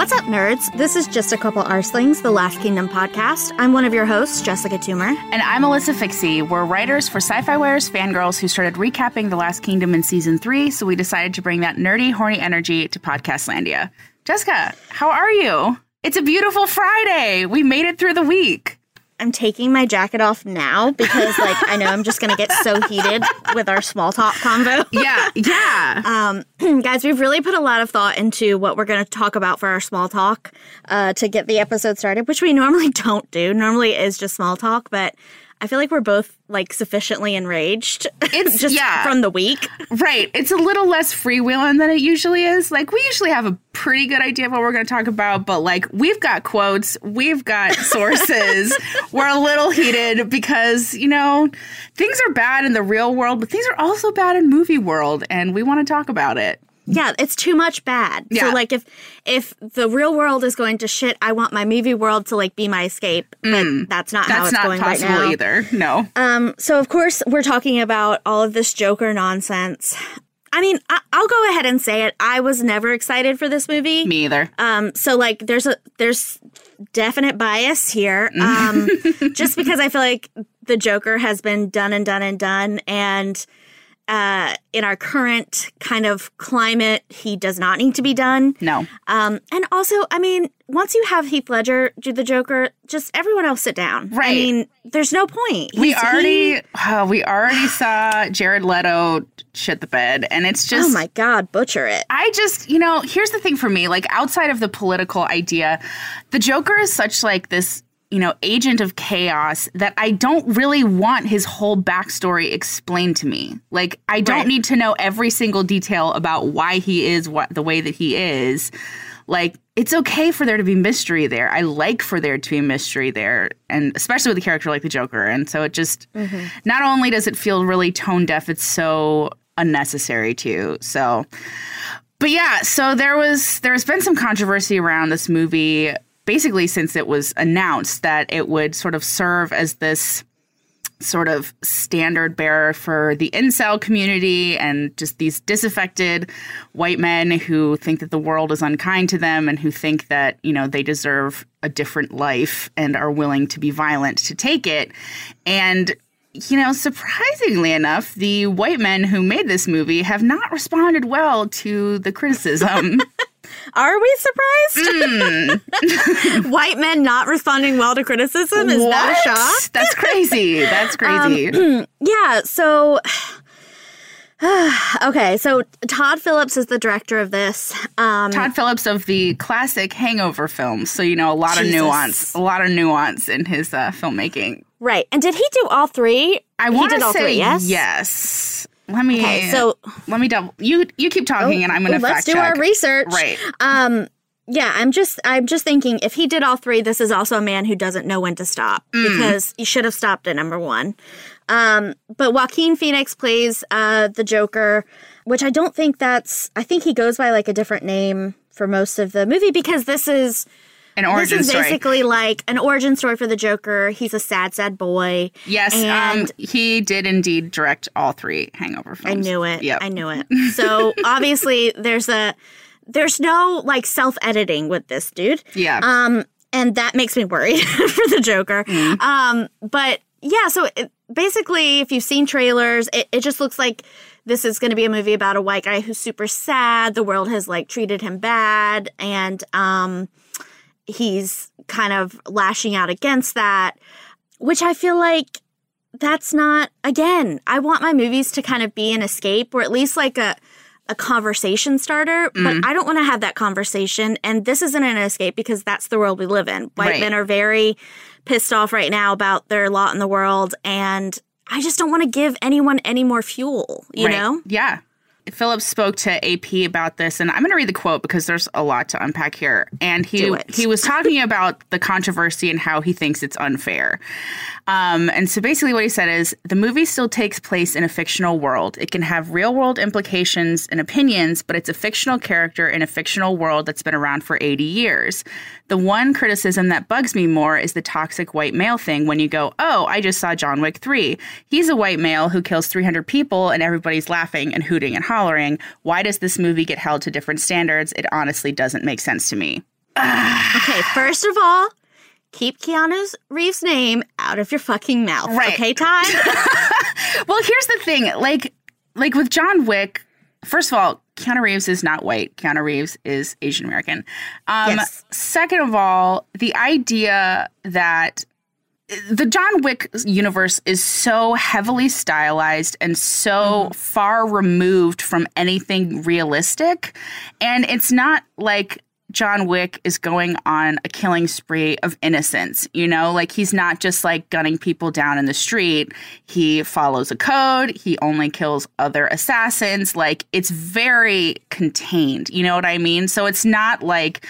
What's up, nerds? This is Just a Couple Arslings, the Last Kingdom podcast. I'm one of your hosts, Jessica Toomer. And I'm Alyssa Fikse. We're writers for Sci Fi Ware's fangirls who started recapping The Last Kingdom in season three, so we decided to bring that nerdy, horny energy to Podcastlandia. Jessica, how are you? It's a beautiful Friday. We made it through the week. I'm taking my jacket off now because, like, I know I'm just to get so heated with our small talk convo. Yeah, yeah. Um, guys, we've really put a lot of thought into what we're to talk about for our small talk uh, to get the episode started, which we normally don't do. Normally it is just small talk, but I feel like we're both like sufficiently enraged. It's- just yeah. from the week. Right. It's a little less freewheeling than it usually is. Like, we usually have a pretty good idea of what we're going to talk about, but like, we've got quotes, we've got sources. we're a little heated because, you know, things are bad in the real world, but things are also bad in movie world, and we want to talk about it. Yeah, it's too much bad. Yeah. So like if if the real world is going to shit, I want my movie world to like be my escape. But that's not how it's not going right possible now. either. No. Um, so of course we're talking about all of this Joker nonsense. I mean, I- I'll go ahead and say it. I was never excited for this movie. Me either. Um, so like there's a there's definite bias here. Um, just because I feel like the Joker has been done and done and done, and uh, in our current kind of climate, he does not need to be done. no. Um, and also, I mean, once you have Heath Ledger do the Joker, just everyone else sit down. Right. I mean, there's no point. We already he- oh, we already saw Jared Leto shit the bed and it's just oh my God, butcher it. I just, you know, here's the thing for me, like outside of the political idea, the Joker is such like this, you know, agent of chaos that I don't really want his whole backstory explained to me. Like I don't Right. need to know every single detail about why he is what the way that he is. Like it's okay for there to be mystery there. I like for there to be mystery there, and especially with a character like the Joker. And so it just mm-hmm. not only does it feel really tone deaf, it's so unnecessary too. So but yeah, so there was there's been some controversy around this movie basically since it was announced that it would sort of serve as this sort of standard bearer for the incel community and just these disaffected white men who think that the world is unkind to them and who think that, you know, they deserve a different life and are willing to be violent to take it. And you know, surprisingly enough, the white men who made this movie have not responded well to the criticism. Are we surprised? White men not responding well to criticism? Is that a shock? That's crazy. That's crazy. Yeah, so okay, so Todd Phillips is the director of this. Um Todd Phillips of the classic Hangover films, so you know a lot Jesus. of nuance, a lot of nuance in his uh, filmmaking. right. And did he do all three? I want did to all say three, yes? yes. Let me. Okay, so- let me double. You you keep talking, and I'm going Oh, to let's do check. our research. Right. Um yeah, I'm just I'm just thinking if he did all three, this is also a man who doesn't know when to stop Mm. because he should have stopped at number one. Um, but Joaquin Phoenix plays uh, the Joker, which I don't think that's. I think he goes by like a different name for most of the movie because this is An origin this is story. basically like an origin story for the Joker. He's a sad, sad boy. Yes, um, and he did indeed direct all three Hangover films. I knew it. Yep. I knew it. So obviously, there's a there's no like self editing with this dude. Yeah. Um, and that makes me worried for the Joker. Mm-hmm. Um, but yeah, so it, basically, if you've seen trailers, it, it just looks like this is going to be a movie about a white guy who's super sad. The world has like treated him bad, and um, he's kind of lashing out against that, which I feel like that's not again i want my movies to kind of be an escape or at least like a a conversation starter but mm-hmm. i don't want to have that conversation and this isn't an escape because that's the world we live in white Right. men are very pissed off right now about their lot in the world and i just don't want to give anyone any more fuel you Right. know Yeah. Phillips spoke to AP about this, and I'm going to read the quote because there's a lot to unpack here. And he he was talking about the controversy and how he thinks it's unfair. Um, and so basically, what he said is the movie still takes place in a fictional world. It can have real world implications and opinions, but it's a fictional character in a fictional world that's been around for 80 years. The one criticism that bugs me more is the toxic white male thing when you go, oh, I just saw John Wick 3. He's a white male who kills 300 people and everybody's laughing and hooting and hollering. Why does this movie get held to different standards? It honestly doesn't make sense to me. Okay, first of all, keep Keanu Reeves' name out of your fucking mouth. Right. Okay, Ty? Well, here's the thing, like like with John Wick, first of all, Keanu Reeves is not white. Keanu Reeves is Asian American. Um Yes. second of all, the idea that the John Wick universe is so heavily stylized and so far removed from anything realistic. And it's not like John Wick is going on a killing spree of innocence, you know? Like he's not just like gunning people down in the street. He follows a code, he only kills other assassins. Like it's very contained, you know what I mean? So it's not like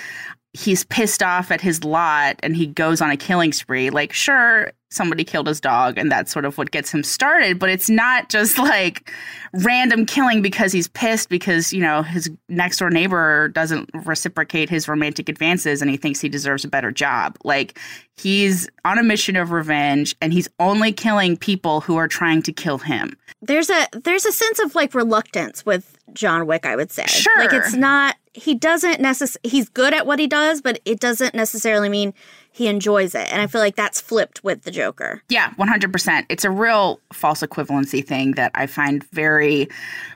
he's pissed off at his lot and he goes on a killing spree. Like, sure, somebody killed his dog and that's sort of what gets him started, but it's not just like random killing because he's pissed because, you know, his next door neighbor doesn't reciprocate his romantic advances and he thinks he deserves a better job. Like, he's on a mission of revenge and he's only killing people who are trying to kill him. there's a there's a sense of like reluctance with John Wick, I would say. Sure. Like it's not he doesn't necessarily he's good at what he does, but it doesn't necessarily mean he enjoys it. And I feel like that's flipped with the Joker. Yeah, 100%. It's a real false equivalency thing that I find very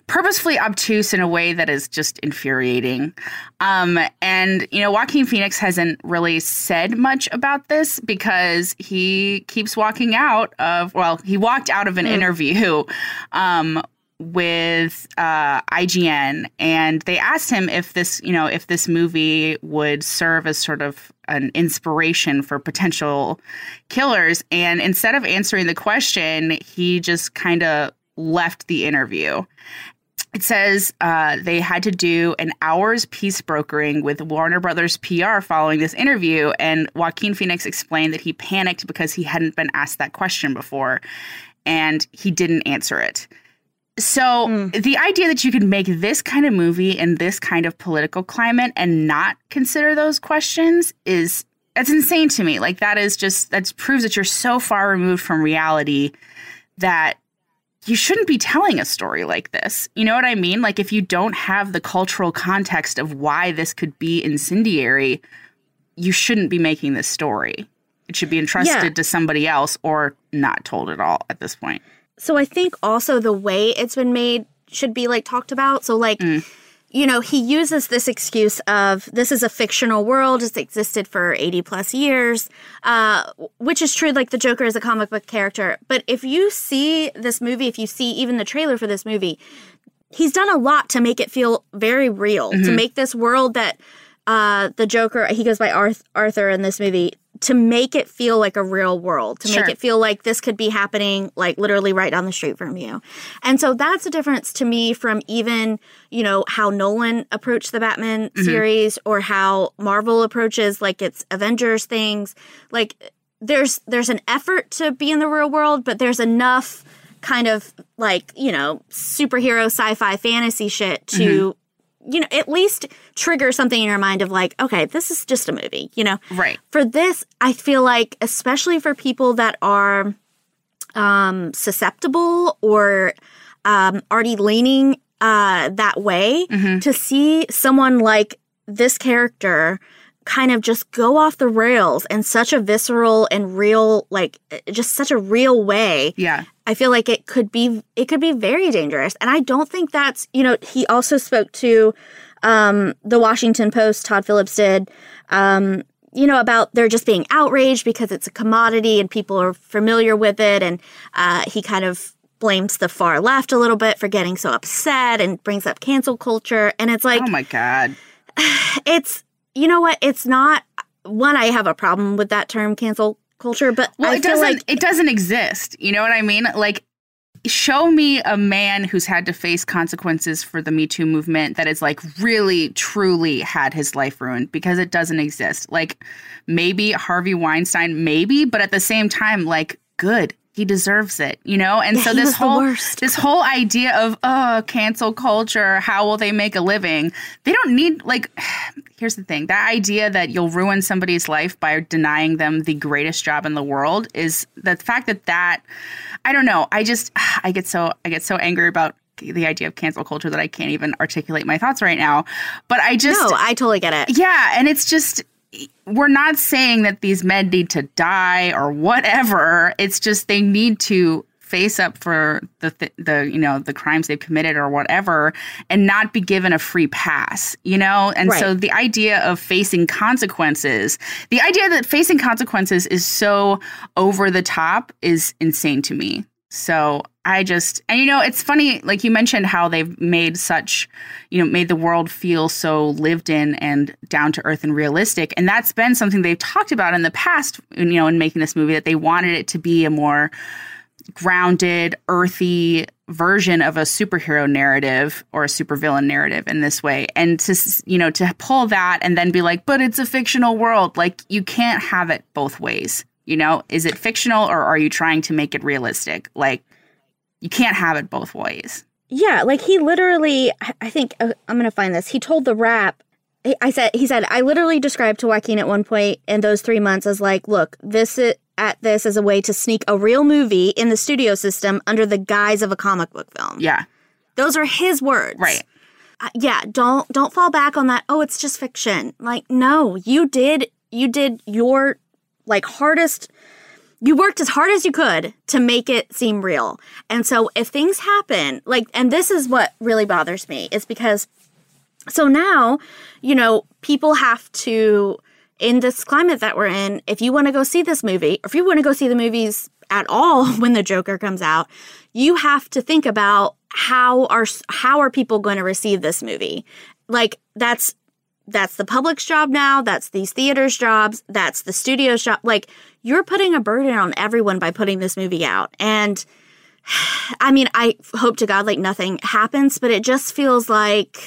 purposefully obtuse in a way that is just infuriating. Um, and, you know, Joaquin Phoenix hasn't really said much about this because he keeps walking out of, well, he walked out of an interview um, with uh, IGN, and they asked him if this, you know, if this movie would serve as sort of an inspiration for potential killers. And instead of answering the question, he just kind of left the interview. It says uh, they had to do an hour's peace brokering with Warner Brothers PR following this interview, and Joaquin Phoenix explained that he panicked because he hadn't been asked that question before, and he didn't answer it. So mm. the idea that you could make this kind of movie in this kind of political climate and not consider those questions is that's insane to me. Like that is just that proves that you're so far removed from reality that you shouldn't be telling a story like this. You know what I mean? Like if you don't have the cultural context of why this could be incendiary, you shouldn't be making this story. It should be entrusted Yeah. to somebody else or not told at all at this point. So I think also the way it's been made should be like talked about. So like you know, he uses this excuse of this is a fictional world, it's existed for 80 plus years, uh, which is true, like the Joker is a comic book character. But if you see this movie, if you see even the trailer for this movie, he's done a lot to make it feel very real, to make this world that uh, the Joker, he goes by Arth- Arthur in this movie, to make it feel like a real world, to Sure. make it feel like this could be happening like literally right down the street from you. And so that's a difference to me from even, you know, how Nolan approached the Batman mm-hmm. series or how Marvel approaches like its Avengers things. Like there's there's an effort to be in the real world, but there's enough kind of like, you know, superhero sci-fi fantasy shit to mm-hmm. You know, at least trigger something in your mind of like, okay, this is just a movie, you know? Right. For this, I feel like, especially for people that are um, susceptible or um, already leaning uh, that way, to see someone like this character kind of just go off the rails in such a visceral and real, like, just such a real way. Yeah. I feel like it could be it could be very dangerous. And I don't think that's you know, he also spoke to um the Washington Post, Todd Phillips did, um, you know, about there just being outraged because it's a commodity and people are familiar with it. And uh he kind of blames the far left a little bit for getting so upset and brings up cancel culture. And it's like oh my god. it's you know what, it's not one, I have a problem with that term cancel culture, but Well, I it feel doesn't like it doesn't exist. You know what I mean? Like show me a man who's had to face consequences for the Me Too movement that is like really, truly had his life ruined because it doesn't exist. Like maybe Harvey Weinstein, maybe, but at the same time, like, good he deserves it, you know? And Yeah, so this whole this whole idea of oh, cancel culture, how will they make a living? They don't need like here's the thing. That idea that you'll ruin somebody's life by denying them the greatest job in the world is the fact that that I don't know. I just I get so I get so angry about the idea of cancel culture that I can't even articulate my thoughts right now. But I just No, I totally get it. yeah, and it's just we're not saying that these men need to die or whatever. It's just they need to face up for the th- the you know the crimes they've committed or whatever and not be given a free pass you know? And so the idea of facing consequences the idea that facing consequences is so over the top is insane to me. So I just, and you know, it's funny, like you mentioned how they've made such, you know, made the world feel so lived in and down to earth and realistic. And that's been something they've talked about in the past, you know, in making this movie, that they wanted it to be a more grounded, earthy version of a superhero narrative or a supervillain narrative in this way. And to, you know, to pull that and then be like, but it's a fictional world. Like, you can't have it both ways. You know, is it fictional or are you trying to make it realistic? Like, you can't have it both ways. Yeah, like he literally, I- think uh, I'm gonna find this. He told the rap. he- I said, he said, I literally described to Joaquin at one point in those three months as like, look, this is, at this as a way to sneak a real movie in the studio system under the guise of a comic book film. Yeah, Those are his words. right. Uh, yeah, don't don't fall back on that. Oh, it's just fiction. Like, no, you did you did your like hardest you worked as hard as you could to make it seem real. And so if things happen, like and this is what really bothers me is because so now, you know, people have to in this climate that we're in, if you want to go see this movie, or if you want to go see the movies at all when the Joker comes out, you have to think about how are how are people going to receive this movie? Like that's that's the public's job now, that's these theaters' jobs, that's the studio's job. Like you're putting a burden on everyone by putting this movie out. And I mean, I hope to God like nothing happens, but it just feels like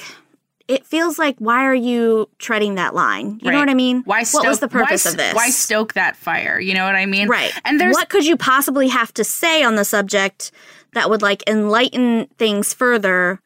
it feels like why are you treading that line? You know what I mean? Why stoke, what was the purpose why, of this? Why stoke that fire? You know what I mean? Right. And there's what could you possibly have to say on the subject that would like enlighten things further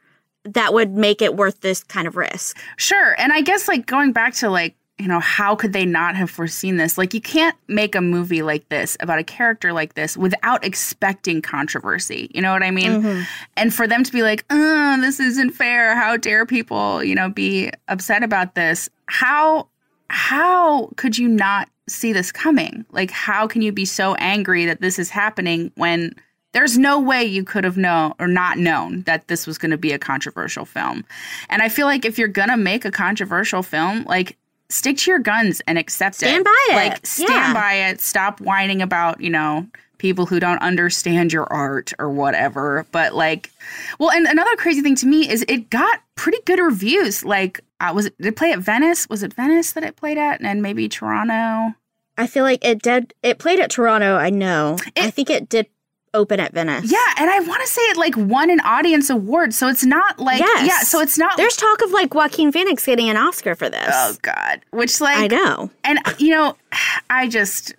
that would make it worth this kind of risk? Sure. And I guess like going back to like, you know, how could they not have foreseen this? Like you can't make a movie like this about a character like this without expecting controversy. You know what I mean? Mm-hmm. And for them to be like, "Oh, this isn't fair. How dare people, you know, be upset about this?" How how could you not see this coming? Like how can you be so angry that this is happening when there's no way you could have known or not known that this was going to be a controversial film. And I feel like if you're going to make a controversial film, like stick to your guns and accept it. Stand by it. Like stand Yeah. by it. Stop whining about, you know, people who don't understand your art or whatever. But like, well, and another crazy thing to me is it got pretty good reviews. Like, uh, was it did it play at Venice? Was it Venice that it played at, and maybe Toronto? I feel like it did. It played at Toronto. I know. I think it did open at Venice. Yeah, and I want to say it like won an audience award, so it's not like Yes. yeah, so it's not There's talk of like Joaquin Phoenix getting an Oscar for this. oh god, which like I know. and you know, I just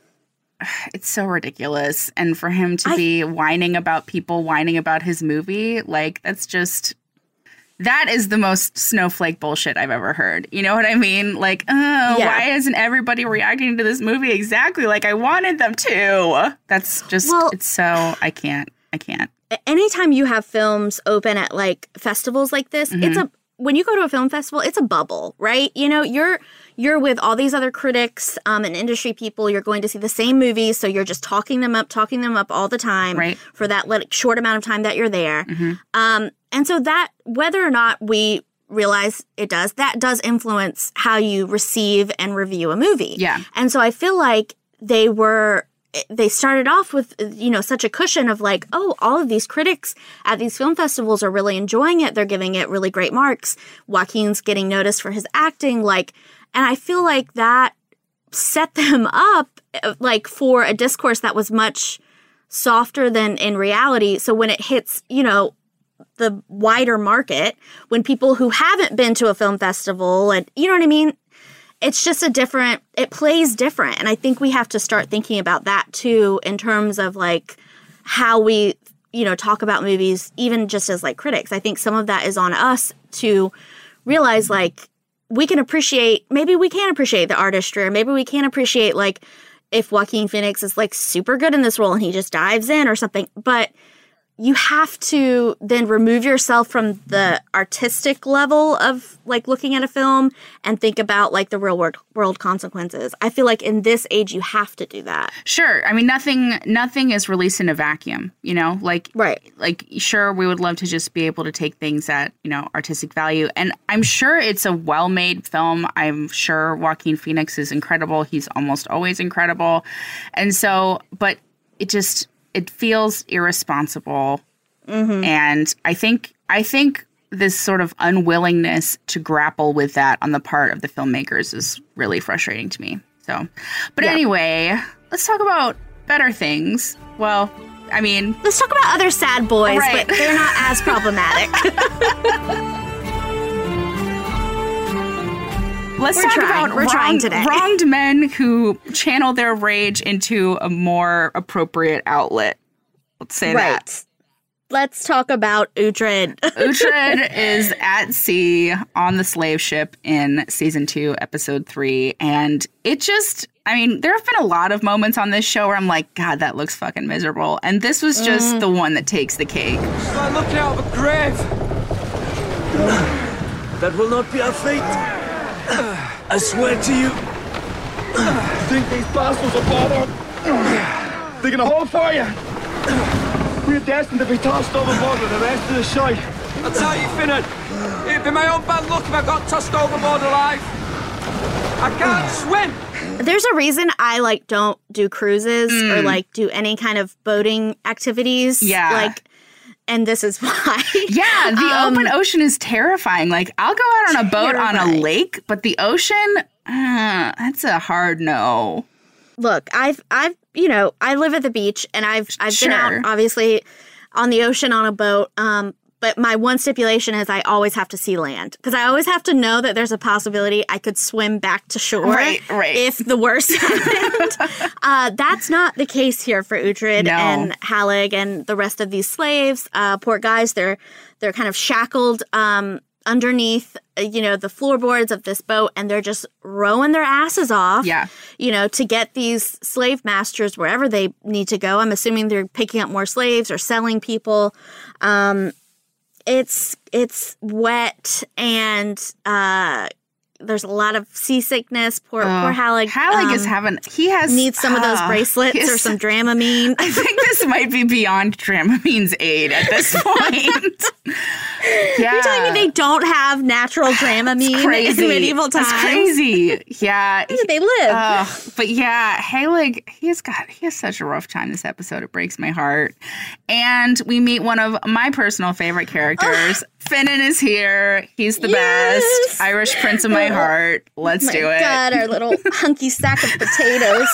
it's so ridiculous, and for him to I- be whining about people whining about his movie, like that's just that is the most snowflake bullshit I've ever heard. You know what I mean? Like, oh, Yeah. why isn't everybody reacting to this movie exactly like I wanted them to? That's just Well- it's so I can't. I can't. anytime you have films open at like festivals like this, Mm-hmm. it's a when you go to a film festival, it's a bubble, right? You know, you're you're with all these other critics um, and industry people. You're going to see the same movies, so you're just talking them up, talking them up all the time Right. Mm-hmm. for that like, short amount of time that you're there. Um, and so that whether or not we realize it does, that does influence how you receive and review a movie. Yeah. And so I feel like they were they started off with you know such a cushion of like oh all of these critics at these film festivals are really enjoying it they're giving it really great marks Joaquin's getting noticed for his acting like and I feel like that set them up uh, like for a discourse that was much softer than in reality. So when it hits, you know, the wider market, when people who haven't been to a film festival and you know what I mean, it's just a different it plays different. And i think we have to start thinking about that too in terms of like how we you know talk about movies even just as like critics. I think some of that is on us to realize like we can appreciate maybe we can appreciate the artistry or maybe we can appreciate like if joaquin phoenix is like super good in this role and he just dives in or something but you have to then remove yourself from the artistic level of like looking at a film and think about like the real world world consequences. I feel like in this age you have to do that. Sure. I mean nothing nothing is released in a vacuum, you know? Like Right. like sure we would love to just be able to take things at, you know, artistic value. And I'm sure it's a well-made film. I'm sure Joaquin Phoenix is incredible. He's almost always incredible. And so but it just it feels irresponsible. And I think I think this sort of unwillingness to grapple with that on the part of the filmmakers is really frustrating to me. So, but Yeah. anyway, let's talk about better things. Well, I mean, Let's talk about other sad boys, Right. but they're not as problematic. let's We're talk trying. about We're trying wronged, today. wronged men who channel their rage into a more appropriate outlet. Let's say that. Let's talk about Uhtred. Uhtred is at sea on the slave ship in season two, episode three. And it just, I mean, there have been a lot of moments on this show where I'm like, God, that looks fucking miserable. And this was just mm. the one that takes the cake. It's like looking out of a grave. That will not be our fate. I swear to you. Think these bastards will bother? Digging a hole for you. We're destined to be tossed overboard with the rest of the shite. I tell you, Finnan, it'd be my own bad luck if I got tossed overboard alive. I can't swim. There's a reason I like don't do cruises or hmm. like do any kind of boating activities. Yeah. Like and this is why. Yeah, the open ocean is terrifying. Like, I'll go out on a boat on a lake, but the ocean, uh, that's a hard no. look, I've I've you know, I live at the beach and I've I've been out obviously on the ocean on a boat. Um but my one stipulation is I always have to see land because I always have to know that there's a possibility I could swim back to shore Right, right. if the worst happened. uh, that's not the case here for Uhtred No. and Halig and the rest of these slaves. Uh, poor guys, they're they're kind of shackled um, underneath, uh, you know, the floorboards of this boat, and they're just rowing their asses off Yeah. you know, to get these slave masters wherever they need to go. I'm assuming they're picking up more slaves or selling people. Um, it's it's wet and uh, there's a lot of seasickness. Poor poor Halig. Halig is um, having, he has needs some of those ah, bracelets or some Dramamine. I think this might be beyond Dramamine's aid at this point. yeah. You're telling me they don't have natural Dramamine in medieval times? That's crazy. Yeah. They live? Ugh, but yeah, Halig, he's got he has such a rough time this episode. It breaks my heart. And we meet one of my personal favorite characters. Finnan is here. He's the Yes. best. Irish prince of my heart. Oh let's my do it. God, our little hunky sack of potatoes.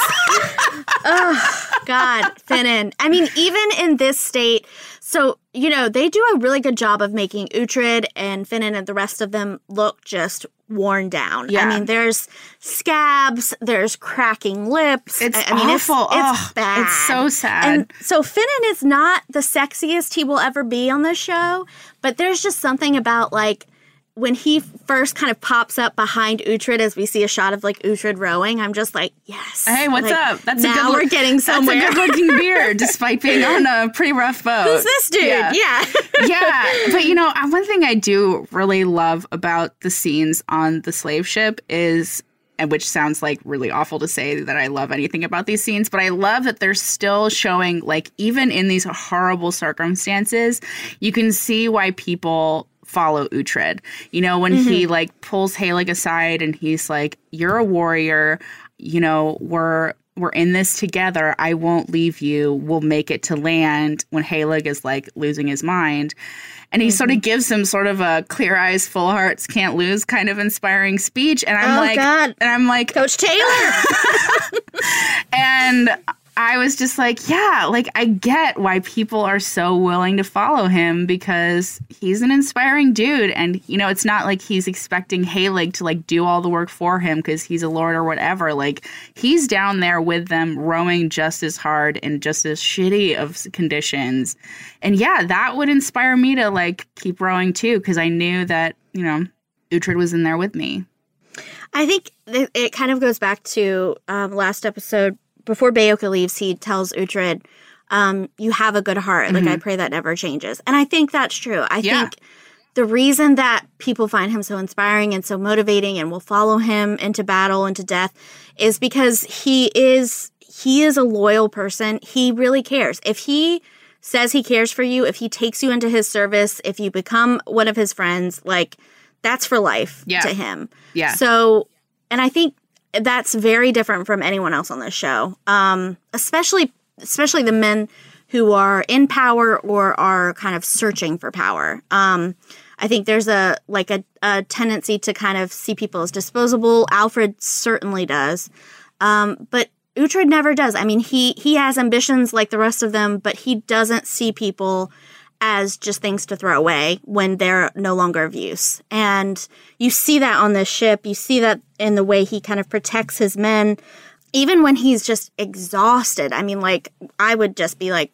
oh God, Finnan. I mean, even in this state, so you know they do a really good job of making Uhtred and Finnan and the rest of them look just worn down. Yeah. I mean, there's scabs, there's cracking lips. It's I, I mean, awful. It's, it's Ugh, bad. it's so sad. And so Finnan is not the sexiest he will ever be on this show, but there's just something about like when he first kind of pops up behind Uhtred as we see a shot of like Uhtred rowing, I'm just like, yes. Hey, what's Like, up? That's now a good we're getting somewhere. That's a good looking beard, despite being on a pretty rough boat. Who's this dude? Yeah. Yeah. yeah, but you know, uh, one thing I do really love about the scenes on the slave ship is and which sounds like really awful to say that I love anything about these scenes, but I love that they're still showing like even in these horrible circumstances, you can see why people follow Uhtred. You know, when he mm-hmm. like pulls Halig aside and he's like, "You're a warrior, you know, we're we're in this together. I won't leave you. We'll make it to land." When Halig is like losing his mind. And he sort of mm-hmm. gives him sort of a clear eyes, full hearts, can't lose kind of inspiring speech. And I'm Oh, like, God. and I'm like, Coach Taylor. and I was just like, yeah, like I get why people are so willing to follow him because he's an inspiring dude. And, you know, it's not like he's expecting Halig to like do all the work for him because he's a lord or whatever. Like he's down there with them, rowing just as hard in just as shitty of conditions. And yeah, that would inspire me to like keep rowing too because I knew that, you know, Uhtred was in there with me. I think it, kind of goes back to um, last episode. Before Beocca leaves, he tells Uhtred, um, "You have a good heart. Like I pray that never changes." And I think that's true. I Yeah. think the reason that people find him so inspiring and so motivating and will follow him into battle into death is because he is he is a loyal person. He really cares. If he says he cares for you, if he takes you into his service, if you become one of his friends, like that's for life Yeah. to him. Yeah. So, and I think that's very different from anyone else on this show. Um, especially, especially the men who are in power or are kind of searching for power. Um, I think there's a like a, a tendency to kind of see people as disposable. Alfred certainly does, um, but Uhtred never does. I mean, he he has ambitions like the rest of them, but he doesn't see people as just things to throw away when they're no longer of use. And you see that on this ship. You see that in the way he kind of protects his men, even when he's just exhausted. I mean, like, I would just be like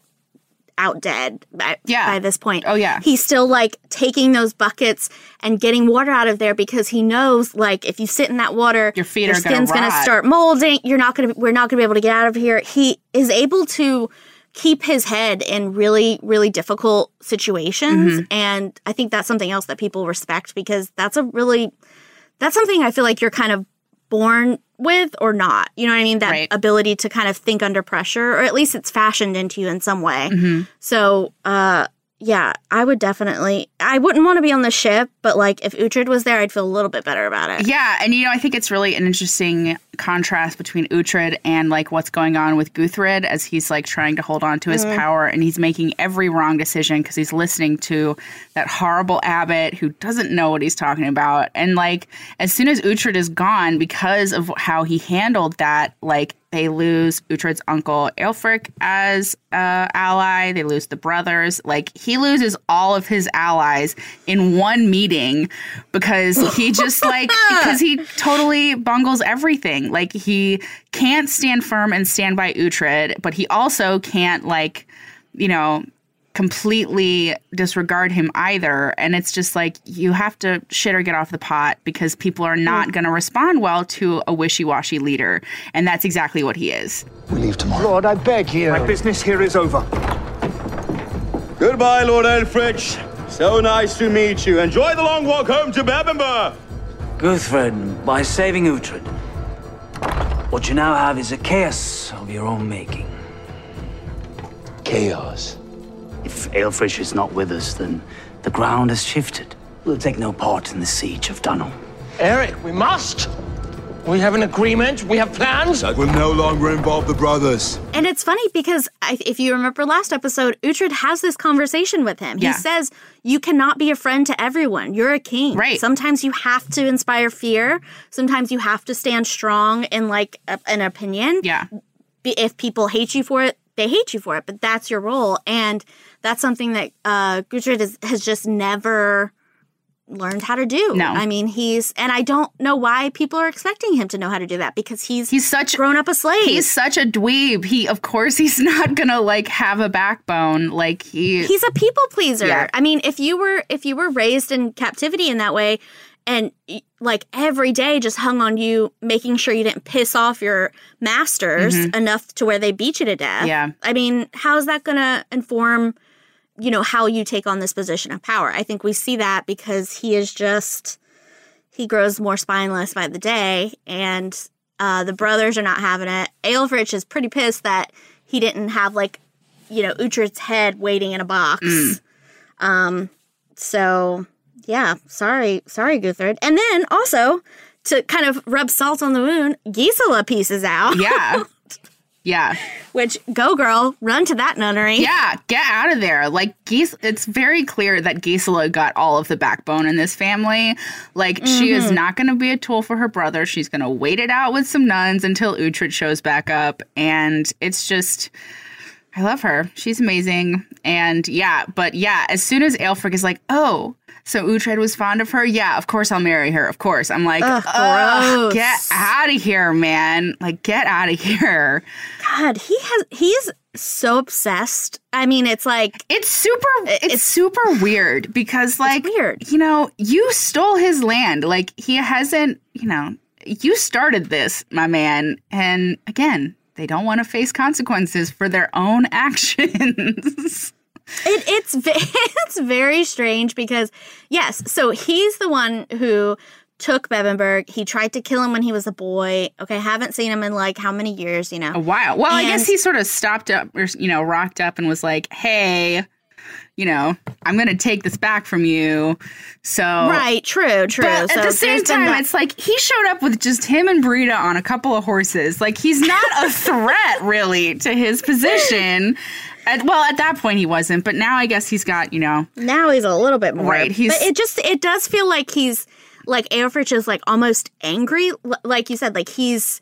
out dead by, Yeah. by this point. Oh, yeah. He's still like taking those buckets and getting water out of there because he knows, like, if you sit in that water, Your feet your skin's gonna start molding. You're not gonna. We're not gonna be able to get out of here. He is able to keep his head in really, really difficult situations, Mm-hmm. and I think that's something else that people respect because that's a really that's something I feel like you're kind of born with or not. You know what I mean? That Right. ability to kind of think under pressure, or at least it's fashioned into you in some way. Mm-hmm. So, uh, yeah, I would definitely. I wouldn't want to be on the ship, but like if Uhtred was there, I'd feel a little bit better about it. Yeah, and you know, I think it's really an interesting contrast between Uhtred and like what's going on with Guthred as he's like trying to hold on to his mm-hmm. power and he's making every wrong decision because he's listening to that horrible abbot who doesn't know what he's talking about. And like as soon as Uhtred is gone, because of how he handled that, like they lose Uhtred's uncle Aelfric as uh, ally. They lose the brothers. Like he loses all of his allies in one meeting because he just like because he totally bungles everything. Like he can't stand firm and stand by Uhtred, but he also can't like you know completely disregard him either. And it's just like you have to shit or get off the pot because people are not mm. going to respond well to a wishy washy leader. And that's exactly what he is. We leave tomorrow. Lord, I beg you. My business here is over. Goodbye, Lord Aelfric. So nice to meet you. Enjoy the long walk home to Bebbanburg. Guthred, by saving Uhtred, what you now have is a chaos of your own making. Chaos. If Aelfric is not with us, then the ground has shifted. We'll take no part in the siege of Dunholm. Eric, we must. We have an agreement. We have plans. That will no longer involve the brothers. And it's funny because I, if you remember last episode, Uhtred has this conversation with him. Yeah. He says, You cannot be a friend to everyone. You're a king. Right. Sometimes you have to inspire fear. Sometimes you have to stand strong in like a, an opinion. Yeah. If people hate you for it, they hate you for it, but that's your role. And that's something that uh, Guthred has, has just never learned how to do. No. I mean, he's, and I don't know why people are expecting him to know how to do that because he's, He's such grown up a slave. He's such a dweeb. He of course he's not gonna like have a backbone. Like he he's a people pleaser. Yeah. I mean, if you were if you were raised in captivity in that way and like every day just hung on you making sure you didn't piss off your masters enough to where they beat you to death. Mm-hmm. Yeah. I mean, how is that going to inform you know how you take on this position of power? I think we see that because he is just he grows more spineless by the day and uh, the brothers are not having it. Aelfric is pretty pissed that he didn't have like you know Uhtred's head waiting in a box. Mm. Um, so yeah, sorry, sorry, Guthred. And then also to kind of rub salt on the wound, Gisela pieces out. Yeah. Yeah. Which go girl, run to that nunnery. Yeah, get out of there. Like Gis it's very clear that Gisela got all of the backbone in this family. Like she is Mm-hmm. not going to be a tool for her brother. She's going to wait it out with some nuns until Uhtred shows back up and it's just I love her. She's amazing. And yeah, but yeah, as soon as Aelfric is like, "Oh, so Uhtred was fond of her? Yeah, of course I'll marry her. Of course." I'm like, Ugh, "Ugh, get out of here, man. Like get out of here." God, he has he's so obsessed. I mean, it's like It's super it's, it's- super weird because like weird. you know, you stole his land. Like he hasn't, you know, you started this, my man. And again, they don't want to face consequences for their own actions. It, it's it's very strange because yes, so he's the one who took Bebbanburg. He tried to kill him when he was a boy. Okay, haven't seen him in like how many years, you know? a while. Well, I guess he sort of stopped up or you know, rocked up and was like, "Hey, you know, I'm going to take this back from you." So Right, true, true. But so at the same time, that- it's like he showed up with just him and Brida on a couple of horses. Like he's not a threat really to his position. At, well, at that point he wasn't, but now I guess he's got you know. now he's a little bit more. Right, he's- but it just it does feel like he's like Aelfric is like almost angry, like you said, like he's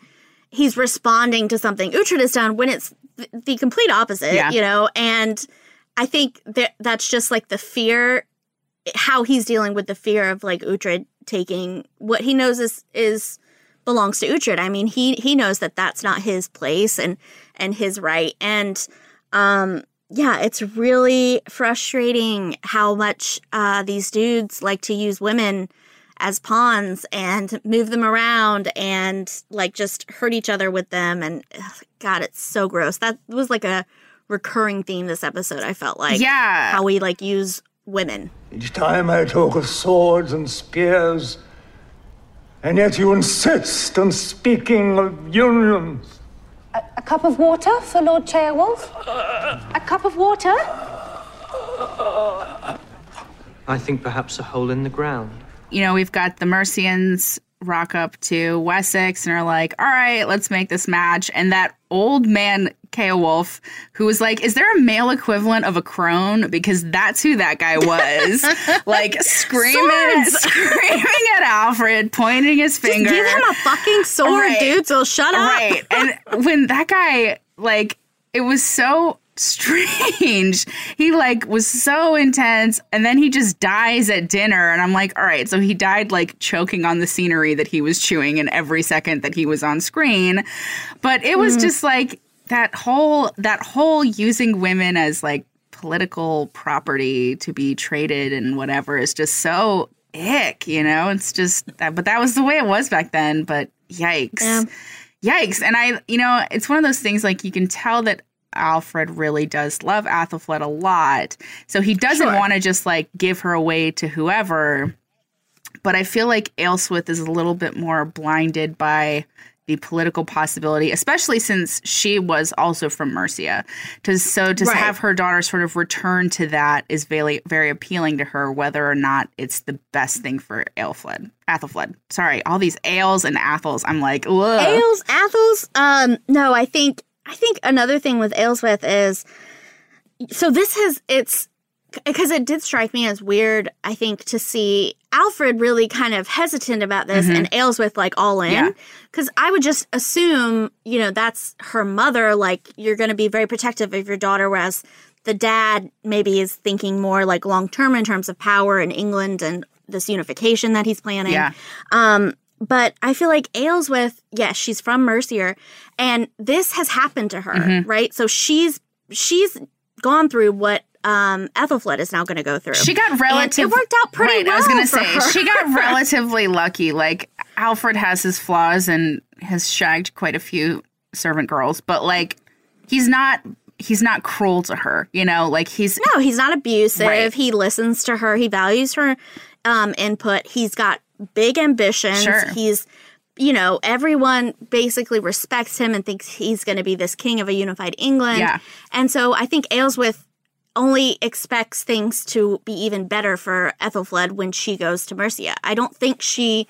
he's responding to something Uhtred has done when it's th- the complete opposite, Yeah. you know. And I think that that's just like the fear, how he's dealing with the fear of like Uhtred taking what he knows is is belongs to Uhtred. I mean, he he knows that that's not his place and and his right. And um yeah, it's really frustrating how much uh these dudes like to use women as pawns and move them around and like just hurt each other with them and ugh, god, it's so gross. That was like a recurring theme this episode, I felt like. Yeah. How we like use women. Each time I talk of swords and spears, and yet you insist on speaking of unions. A cup of water for Lord Ceolwulf? A cup of water? I think perhaps a hole in the ground. You know, we've got the Mercians rock up to Wessex and are like, "All right, let's make this match." And that old man Ceolwulf, who was like, "Is there a male equivalent of a crone?" Because that's who that guy was, like screaming, screaming at Alfred, pointing his finger. Just give him a fucking sword, Right. dude, so shut up. Right. And when that guy, like, it was so strange. He, like, was so intense. And then he just dies at dinner. And I'm like, all right. So he died, like, choking on the scenery that he was chewing in every second that he was on screen. But it was mm. just like that whole, that whole using women as, like, political property to be traded and whatever is just so ick, you know? It's just that, but that was the way it was back then. But yikes. Yeah. Yikes. And I, you know, it's one of those things like you can tell that Alfred really does love Athelflaed a lot. So he doesn't Sure. want to just like give her away to whoever. But I feel like Aelswith is a little bit more blinded by the political possibility, especially since she was also from Mercia. To so to Right. have her daughter sort of return to that is very very appealing to her, whether or not it's the best thing for Aelfled. Athelflaed. Sorry, all these ales and Athels. I'm like, ugh. Ales, Athels. Um, no, I think I think another thing with Aelswith is so this has it's because it did strike me as weird. I think to see Alfred really kind of hesitant about this and Aelswith like all Mm-hmm. Yeah. in because I would just assume you know that's her mother. Like you're going to be very protective of your daughter, whereas the dad maybe is thinking more like long term in terms of power in England and this unification that he's planning. Yeah. Um, but I feel like Aelswith, yes, she's from Mercia, and this has happened to her, Mm-hmm. right? So she's she's gone through what um Ethelfled is now going to go through. She got And relative. it worked out pretty right, well. I was gonna say her. she got relatively lucky. Like Alfred has his flaws and has shagged quite a few servant girls, but like he's not he's not cruel to her. You know, like he's no, he's not abusive. Right. He listens to her. He values her um input. He's got big ambitions. Sure. He's you know, everyone basically respects him and thinks he's going to be this king of a unified England. Yeah. And so I think Aelswith only expects things to be even better for Ethelfled when she goes to Mercia. I don't think she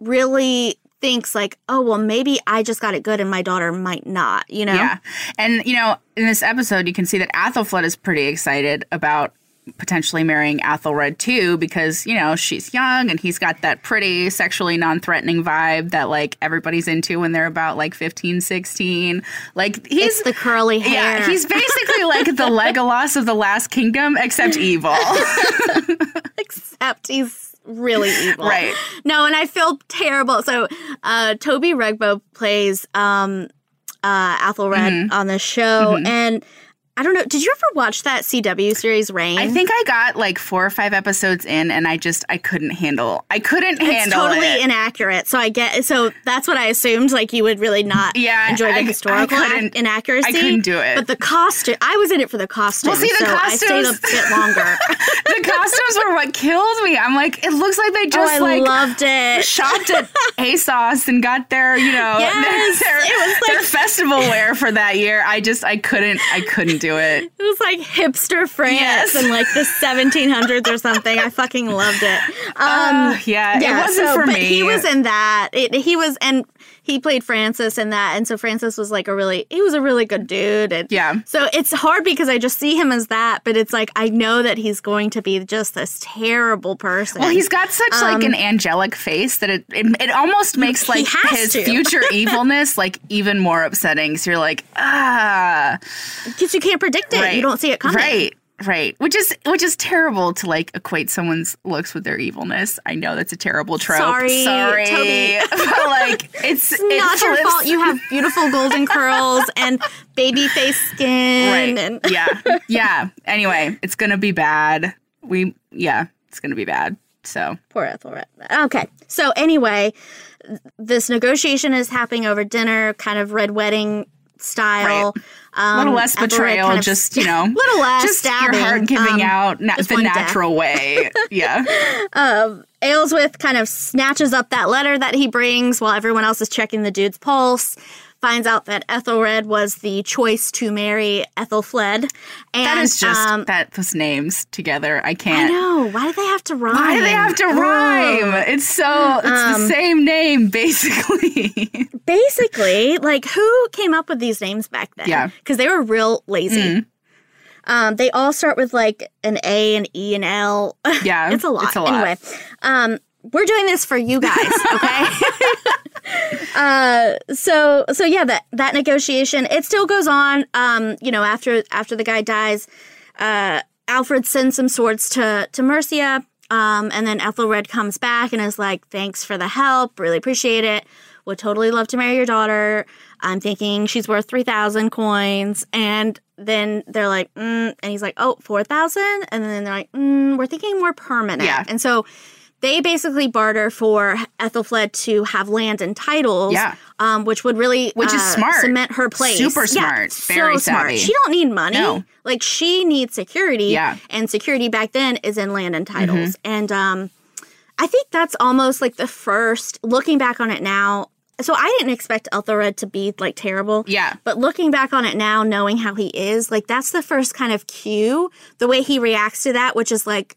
really thinks like, oh well, maybe I just got it good and my daughter might not. You know? Yeah. And, you know, in this episode, you can see that Athelflaed is pretty excited about potentially marrying Athelred too because, you know, she's young and he's got that pretty sexually non threatening vibe that like everybody's into when they're about like 15, 16. Like he's It's the curly hair. Yeah, he's basically like the Legolas of the Last Kingdom, except evil. Except he's really evil. Right. No, and I feel terrible. So uh Toby Regbo plays um uh Athelred Mhm. on the show Mhm. and I don't know, did you ever watch that CW series Reign? I think I got like four or five episodes in, and I just I couldn't handle. I couldn't handle. It's totally it. inaccurate. So I get so that's what I assumed. Like you would really not Yeah, enjoy the I- I historical couldn't- inaccuracy. I couldn't do it. But the costume, I was in it for the costume. Well, see, the so I stayed a bit longer. the costumes were what killed me. I'm like, it looks like they oh, just oh, I like loved it. shopped at ASOS and got their, you know, Yes, their, it was their festival wear for that year. I just I couldn't I couldn't do it. It was like hipster France Yes. in like the 1700s or something. I fucking loved it. Um, Uh, yeah, it wasn't for but me. He was in that. It, he was, and he played Francis in that. And so Francis was like a really, he was a really good dude. And Yeah. So it's hard because I just see him as that, but it's like I know that he's going to be just this terrible person. Well, he's got such like Um, an angelic face that it it, it almost makes like his to. future evilness like even more upsetting. So you're like, ah, because you can't predict it. You don't see it coming. Right. Right. Which is which is terrible to like equate someone's looks with their evilness. I know that's a terrible trope. Sorry, Sorry. Toby. but like it's, It's not your flips- fault. You have beautiful golden curls and baby face skin. Right. And yeah. Yeah. Anyway, it's gonna be bad. We yeah, it's gonna be bad. So Poor Ethelred. Okay. So anyway, this negotiation is happening over dinner, kind of red wedding style. Um, a little less betrayal, kind of- just you know, little less just stabbing, your heart giving um, out na- the one death. natural way. Yeah, um, Aylesworth kind of snatches up that letter that he brings while everyone else is checking the dude's pulse. Finds out that Ethelred was the choice to marry Ethelflaed. And, that is just um, that those names together. I can't. I know. Why do they have to rhyme? Why do they have to rhyme? Ugh. It's so it's the Um, same name basically. basically, like who came up with these names back then? Yeah. because they were real lazy. Mm. Um, they all start with like an A, and E, and L. Yeah, it's a lot. it's a lot. Anyway, um, we're doing this for you guys, okay? uh, so so yeah, that that negotiation it still goes on. Um, you know, after after the guy dies, uh, Alfred sends some swords to to Mercia. Um, and then Ethelred comes back and is like, "Thanks for the help. Really appreciate it. Would totally love to marry your daughter. I'm thinking she's worth three thousand coins." And then they're like, mm, and he's like, "Oh, 4,000? And then they're like, mm, "We're thinking more permanent." Yeah. And so they basically barter for Ethelflaed to have land and titles, Yeah. um, which would really Which is uh, smart. cement her place. Super Yeah, smart. so Very smart. savvy. She don't need money. No. Like she needs security. Yeah. and security back then is in land and titles. Mm-hmm. And um, I think that's almost like the first. Looking back on it now, so I didn't expect Ethelred to be like terrible. Yeah. But looking back on it now, knowing how he is, like that's the first kind of cue, the way he reacts to that, which is like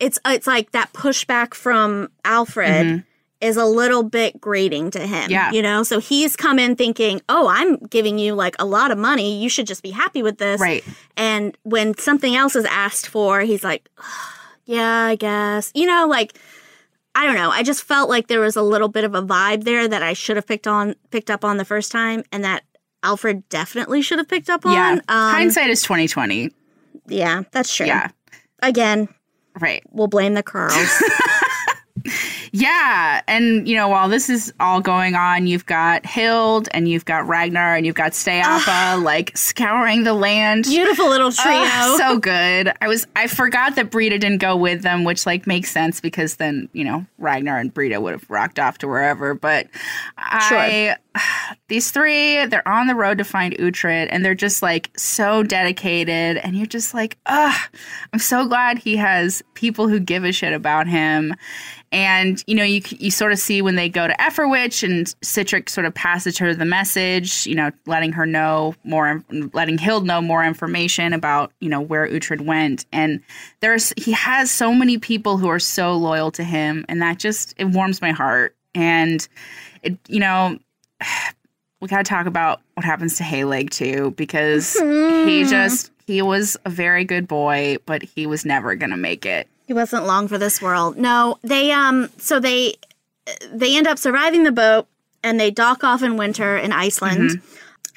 it's it's like that pushback from Alfred is a little bit grating to him. Mm-hmm. Yeah. You know? So he's come in thinking, Oh, I'm giving you like a lot of money. You should just be happy with this. Right. And when something else is asked for, he's like, Yeah, I guess. You know, like I don't know. I just felt like there was a little bit of a vibe there that I should have picked on picked up on the first time and that Alfred definitely should have picked up on. Yeah. Um, Hindsight is twenty twenty. Yeah, that's true. Yeah. Again, Right. we'll blame the curls. Yeah, and you know, while this is all going on, you've got Hild and you've got Ragnar and you've got Steapa like scouring the land. Beautiful little trio. Oh, so good. I was I forgot that Brida didn't go with them, which like makes sense because then, you know, Ragnar and Brida would have rocked off to wherever. But I these three, they're on the road to find Uhtred and they're just like so dedicated and you're just like, ugh, I'm so glad he has people who give a shit about him. And you know, you you sort of see when they go to Eoferwic and Sihtric sort of passes her the message, you know, letting her know more, letting Hild know more information about you know where Uhtred went. And there's he has so many people who are so loyal to him, and that just it warms my heart. And it, you know, we got to talk about what happens to Halig too, because he mm-hmm. just he was a very good boy, but he was never gonna make it. He wasn't long for this world. No, they um so they they end up surviving the boat and they dock off in winter in Iceland.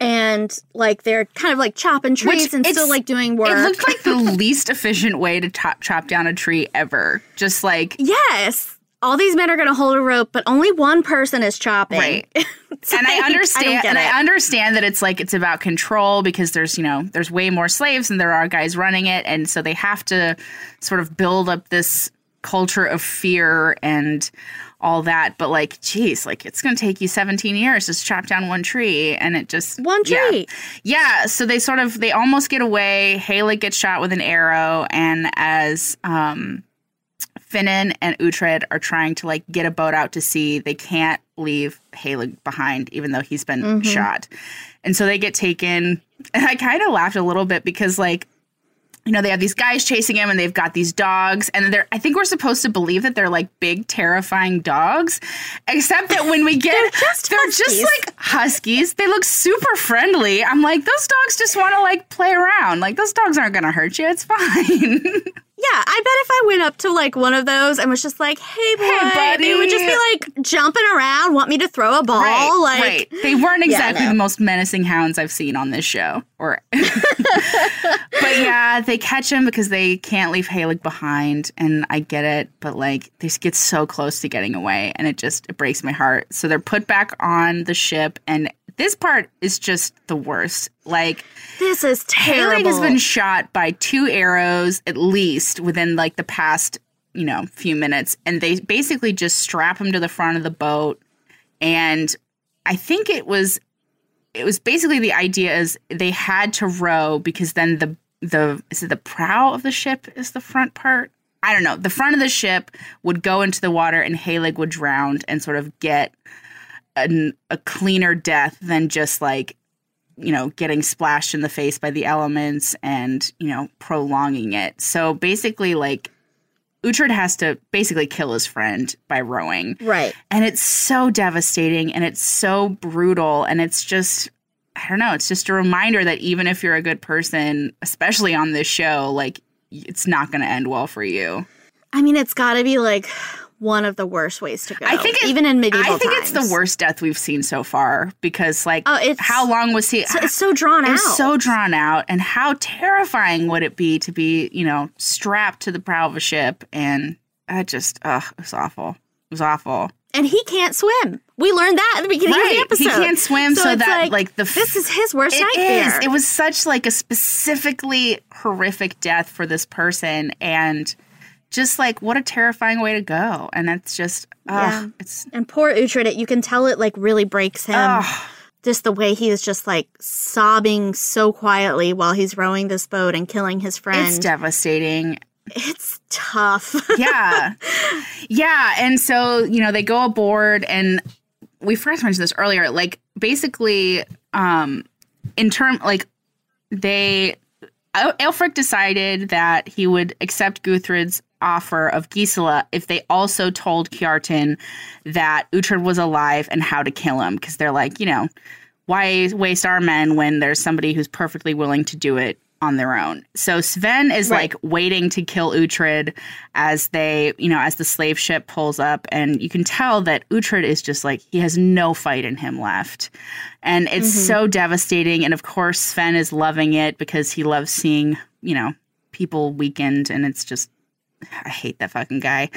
And like they're kind of like chopping trees Which and still like doing work. It looked like the least efficient way to top, chop down a tree ever. Just like yes, all these men are going to hold a rope, but only one person is chopping. Right. It's and I understand don't and it. I understand that it's like it's about control because there's, you know, there's way more slaves than there are guys running it and so they have to sort of build up this culture of fear and all that but like geez like it's going to take you 17 years to chop down one tree and it just One yeah. tree. Yeah, so they sort of they almost get away. Halig gets shot with an arrow, and as um, Finnan and Uhtred are trying to like get a boat out to sea, they can't leave Halig behind, even though he's been Mhm. shot. And so they get taken. And I kind of laughed a little bit because like you know, they have these guys chasing him and they've got these dogs and they're I think we're supposed to believe that they're like big terrifying dogs except that when we get They're just they're just like huskies. They look super friendly. I'm like those dogs just want to like play around. Like those dogs aren't going to hurt you. It's fine. Yeah, I bet if I went up to like one of those and was just like, "Hey, boy," buddy. they would just be like jumping around, want me to throw a ball. right, like, right. They weren't Yeah, exactly no. the most menacing hounds I've seen on this show. Or But yeah, they catch him because they can't leave Halig behind and I get it, but like they get so close to getting away and it just it breaks my heart. So they're put back on the ship and this part is just the worst. Like This is terrible. Halig has been shot by two arrows at least within like the past, you know, few minutes. And they basically just strap him to the front of the boat. And I think it was it was basically the idea is they had to row because then the the is it the prow of the ship is the front part? I don't know. The front of the ship would go into the water and Halig would drown and sort of get an, a cleaner death than just like you know getting splashed in the face by the elements and you know prolonging it. So basically like Uhtred has to basically kill his friend by rowing. Right. and it's so devastating and it's so brutal and it's just i don't know it's just a reminder that even if you're a good person especially on this show like it's not going to end well for you. I mean, it's got to be like one of the worst ways to go. I think it- even in medieval times, I think times. it's the worst death we've seen so far because, like, Oh, it's- how long was he? It's, it's so drawn out. It's so drawn out, and how terrifying would it be to be, you know, strapped to the prow of a ship? And I just, ugh, it was awful. It was awful. and he can't swim. We learned that at the beginning Right, of the episode. he can't swim, so, it's that like, the f- this is his worst It nightmare. is. It was such like a specifically horrific death for this person, and just like what a terrifying way to go. And that's just, ugh, Yeah. it's and poor Uhtred, you can tell it like really breaks him. ugh. Just the way he is just like sobbing so quietly while he's rowing this boat and killing his friend. It's devastating. It's tough. yeah. Yeah. And so, you know, they go aboard and we first mentioned this earlier. Like basically, um, in term like they Aelfric decided that he would accept Guthred's offer of Gisela if they also told Kjartan that Uhtred was alive and how to kill him. Because they're like, you know, why waste our men when there's somebody who's perfectly willing to do it on their own? So Sven is Right. like waiting to kill Uhtred as they, you know, as the slave ship pulls up, and you can tell that Uhtred is just like he has no fight in him left, and it's Mhm. so devastating. And of course, Sven is loving it because he loves seeing, you know, people weakened, and it's just. I hate that fucking guy.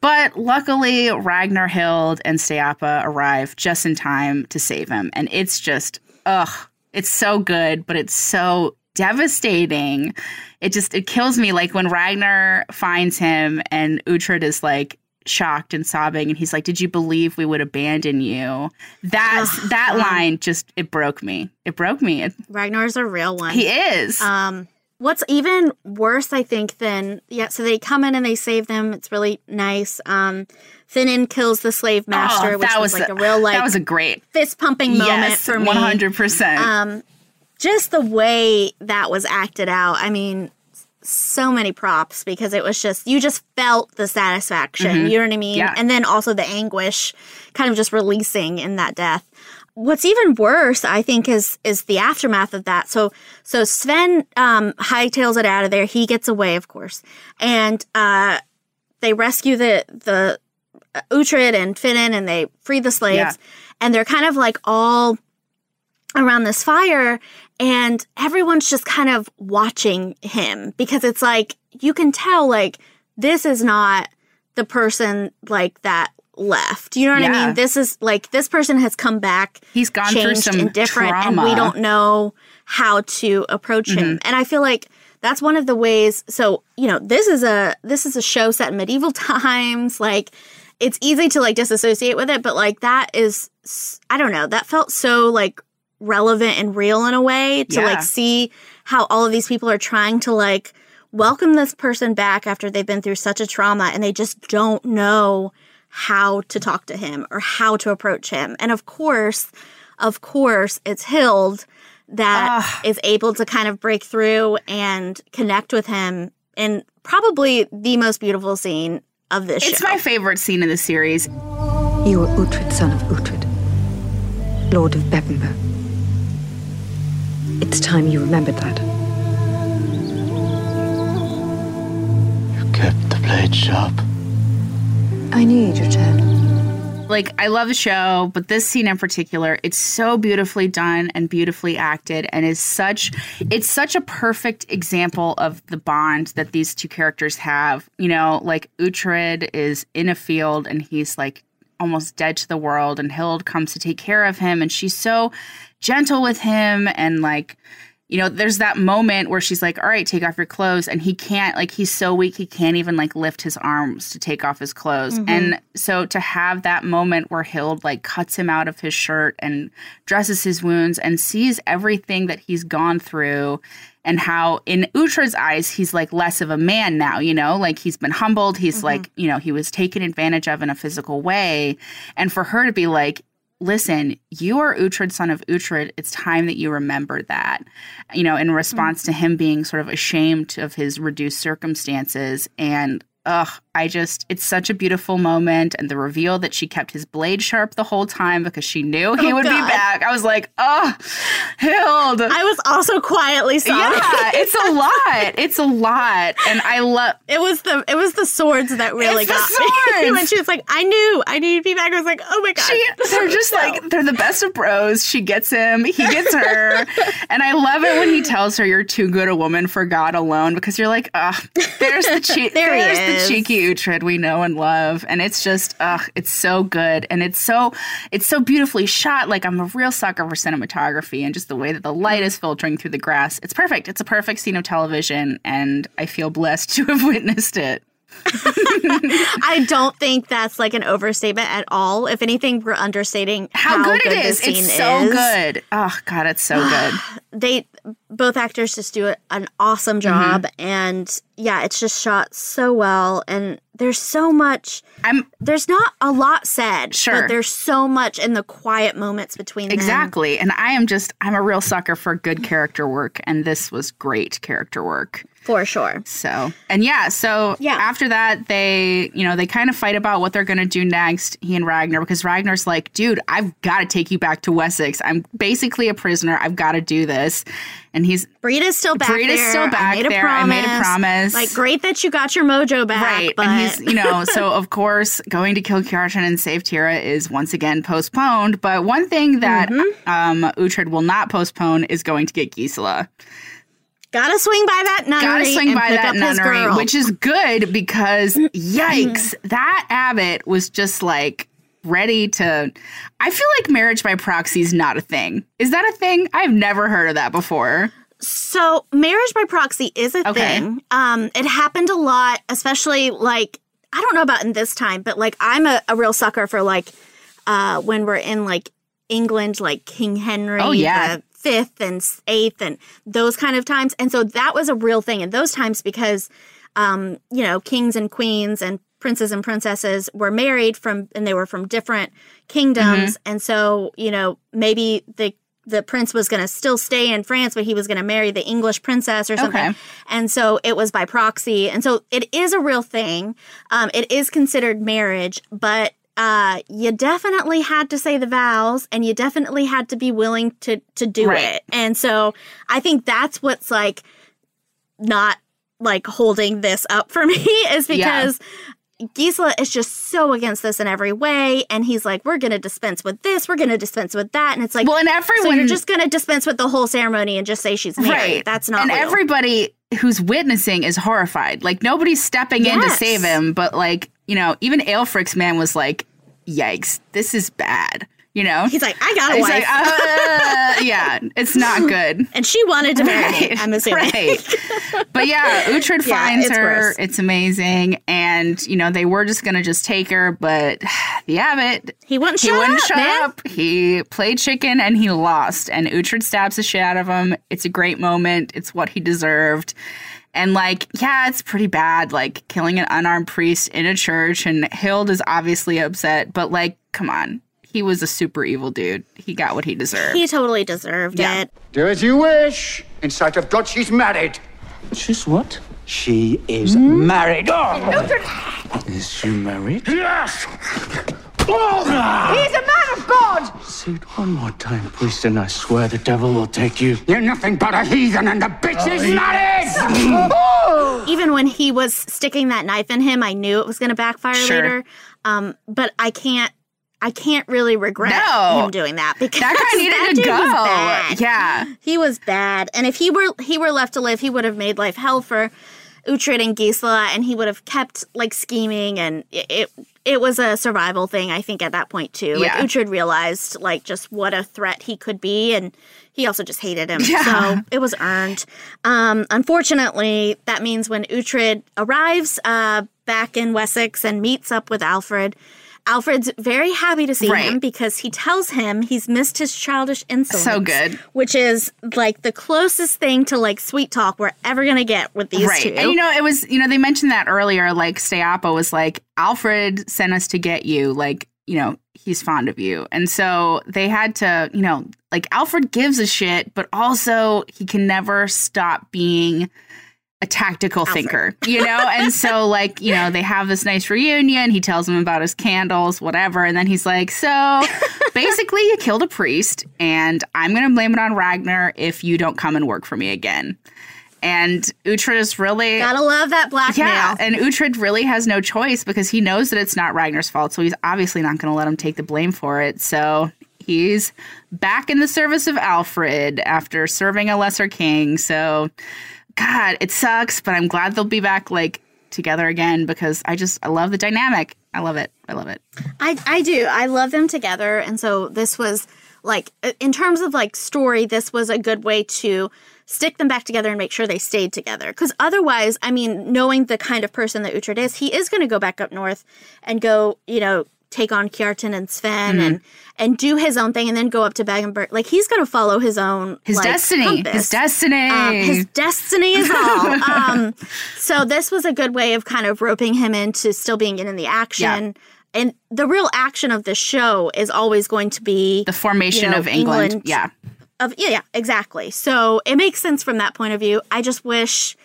But luckily, Ragnar Hild and Steapa arrive just in time to save him. And it's just, ugh, it's so good, but it's so devastating. It just, it kills me. Like when Ragnar finds him and Uhtred is like, shocked and sobbing and he's like did you believe we would abandon you that's Ugh, that line just it broke me it broke me it, Ragnar's a real one. he is Um, what's even worse, I think, than yeah. So they come in and they save them. It's really nice. Um, Finnan kills the slave master, Oh, which was, was like a- a real like that was a great fist pumping moment yes for me. 100% Um, just the way that was acted out. I mean, so many props because it was just you just felt the satisfaction. Mhm. You know what I mean? Yeah. And then also the anguish kind of just releasing in that death. What's even worse, I think, is is the aftermath of that. So so Sven um hightails it out of there. He gets away, of course. And uh they rescue the the uh, Uhtred and Finnan and they free the slaves. Yeah. And they're kind of like all around this fire and everyone's just kind of watching him because it's like you can tell like this is not the person like that left. You know what I mean? This is like this person has come back. He's gone through changed some and different, and we don't know how to approach him. Mhm. And I feel like that's one of the ways. So you know, this is a this is a show set in medieval times. Like it's easy to like disassociate with it, but like that is I don't know. That felt so like relevant and real in a way to Yeah. like see how all of these people are trying to like welcome this person back after they've been through such a trauma and they just don't know how to talk to him or how to approach him. And of course, of course, it's Hild that ah. is able to kind of break through and connect with him in probably the most beautiful scene of this show. It's show. my favorite scene in the series. You are Uhtred, son of Uhtred, Lord of Bebbanburg. It's time you remembered that. You kept the blade sharp. I knew you'd return. Like I love the show, but this scene in particular, it's so beautifully done and beautifully acted and is such it's such a perfect example of the bond that these two characters have. You know, like Uhtred is in a field and he's like almost dead to the world and Hild comes to take care of him and she's so gentle with him and like you know, there's that moment where she's like, "All right, take off your clothes," and he can't. Like, he's so weak, he can't even like lift his arms to take off his clothes. Mhm. And so to have that moment where Hild like cuts him out of his shirt and dresses his wounds and sees everything that he's gone through. And how, in Uhtred's eyes, he's like less of a man now, you know, like he's been humbled. He's mm-hmm. like, you know, he was taken advantage of in a physical way. And for her to be like, listen, you are Uhtred, son of Uhtred. It's time that you remember that. You know, in mm-hmm. response to him being sort of ashamed of his reduced circumstances. And ugh, I just, it's such a beautiful moment. And the reveal that she kept his blade sharp the whole time because she knew he Oh, would God. be back. I was like, oh, Hild. I was also quietly sobbing. Yeah, it's a lot. It's a lot. And I love it was the it was the swords that really It's got me. when she was like, I knew, I knew you'd be back. I was like, oh my god. She, they're just like they're the best of bros. She gets him, he gets her, and I love it when he tells her you're too good a woman for God alone because you're like, ugh, there's the che- There he there's is. the cheeky Uhtred we know and love, and it's just ugh, it's so good and it's so it's so beautifully shot. Like I'm a real sucker for cinematography and just the way that the light is filtering through the grass. It's perfect. It's a perfect scene of television, and I feel blessed to have witnessed it. I don't think that's like an overstatement at all. If anything, we're understating How, how, good, it this is! It's so is. good. Oh God, it's so good. They both actors just do an awesome job, Mm-hmm. and yeah, it's just shot so well. And there's so much. I'm. There's not a lot said, Sure. but there's so much in the quiet moments between them. Exactly. And I am just, I'm a real sucker for good character work. And this was great character work. for sure. So, and yeah, so Yeah. after that, they, you know, they kind of fight about what they're going to do next, he and Ragnar, because Ragnar's like, dude, I've got to take you back to Wessex. I'm basically a prisoner. I've got to do this. And he's, Brida's still back Brida's there. still I back made a there. I made a promise. Like, great that you got your mojo back. Right. But And he's, you know, so of course, going to kill Kjartan and save Thyra is once again postponed. But one thing that Mm-hmm. um, Uhtred will not postpone is going to get Gisela. gotta swing by that nunnery. Gotta swing by that nunnery, which is good because yikes, that abbot was just like ready to. I feel like marriage by proxy is not a thing. Is that a thing? I've never heard of that before. So marriage by proxy is a Okay. thing. Um, it happened a lot, especially like I don't know about in this time, but like I'm a, a real sucker for like uh when we're in like England, like King Henry Oh, yeah. the fifth and eighth and those kind of times. And so that was a real thing in those times because um, you know, kings and queens and princes and princesses were married from and they were from different kingdoms. And so, you know, maybe the the prince was going to still stay in France, but he was going to marry the English princess or something. Okay. And so it was by proxy. And so it is a real thing. Um, it is considered marriage, but uh, you definitely had to say the vows and you definitely had to be willing to to do Right. it. And so I think that's what's like not like holding this up for me is because Gisela is just so against this in every way, and he's like, "We're going to dispense with this, we're going to dispense with that," and it's like, Well, and everyone. so you're just going to dispense with the whole ceremony and just say she's married. Right. That's not And real. everybody who's witnessing is horrified. Like nobody's stepping in to save him, but like, you know, even Aelfric's man was like, Yikes, this is bad. You know? He's like, I got a He's wife. like, "Uh, yeah, it's not good. and she wanted to marry me. I'm assuming. Right. But yeah, Uhtred Yeah, finds it's her. gross. It's amazing. And, you know, they were just going to just take her, but the abbot. He wouldn't He shut wouldn't up, shut man. up. He played chicken and he lost. And Uhtred stabs the shit out of him. It's a great moment. It's what he deserved. And like, yeah, it's pretty bad, like killing an unarmed priest in a church. And Hild is obviously upset, but like, come on. He was a super evil dude. He got what he deserved. He totally deserved Yeah. it. Do as you wish. In sight of God, she's married. She's what? She is married. Oh. Is she married? Yes! He's a man of God! Say it one more time, priest, and I swear the devil will take you. You're nothing but a heathen, and the bitch is married! Even when he was sticking that knife in him, I knew it was going to backfire Sure. later. Um, but I can't. I can't really regret No. him doing that because that guy needed that to go. Yeah. He was bad, and if he were he were left to live, he would have made life hell for Uhtred and Gisela, and he would have kept like scheming, and it it, was a survival thing. I think at that point too. Like Yeah. Uhtred realized like just what a threat he could be, and he also just hated him. Yeah. So it was earned. Um, unfortunately, that means when Uhtred arrives uh, back in Wessex and meets up with Alfred. Alfred's very happy to see Right. him because he tells him he's missed his childish insolence. So good. Which is like the closest thing to like sweet talk we're ever gonna get with these right. two. And you know, it was, you know, they mentioned that earlier. Like, Steapa was like, Alfred sent us to get you. Like, you know, he's fond of you. And so they had to, you know, like, Alfred gives a shit, but also he can never stop being a tactical thinker, you know? and so, like, you know, they have this nice reunion. He tells him about his candles, whatever. And then he's like, So basically, you killed a priest, and I'm going to blame it on Ragnar if you don't come and work for me again. And Uhtred is really Gotta love that blackmail. yeah, and Uhtred really has no choice because he knows that it's not Ragnar's fault, so he's obviously not going to let him take the blame for it. So he's back in the service of Alfred after serving a lesser king. So, God, it sucks, but I'm glad they'll be back like together again because I just I love the dynamic. I love it. I love it. I I do. I love them together, and so this was like in terms of like story, this was a good way to stick them back together and make sure they stayed together. Because otherwise, I mean, knowing the kind of person that Uhtred is, he is going to go back up north and go, you know, take on Kjartan and Sven Mhm. and and do his own thing, and then go up to Bebbanburg. Like he's going to follow his own His like, destiny. compass. His destiny. Um, his destiny is all. um, so this was a good way of kind of roping him into still being in, in the action. And the real action of this show is always going to be the formation of England. Yeah. Of yeah, yeah, exactly. So it makes sense from that point of view. I just wish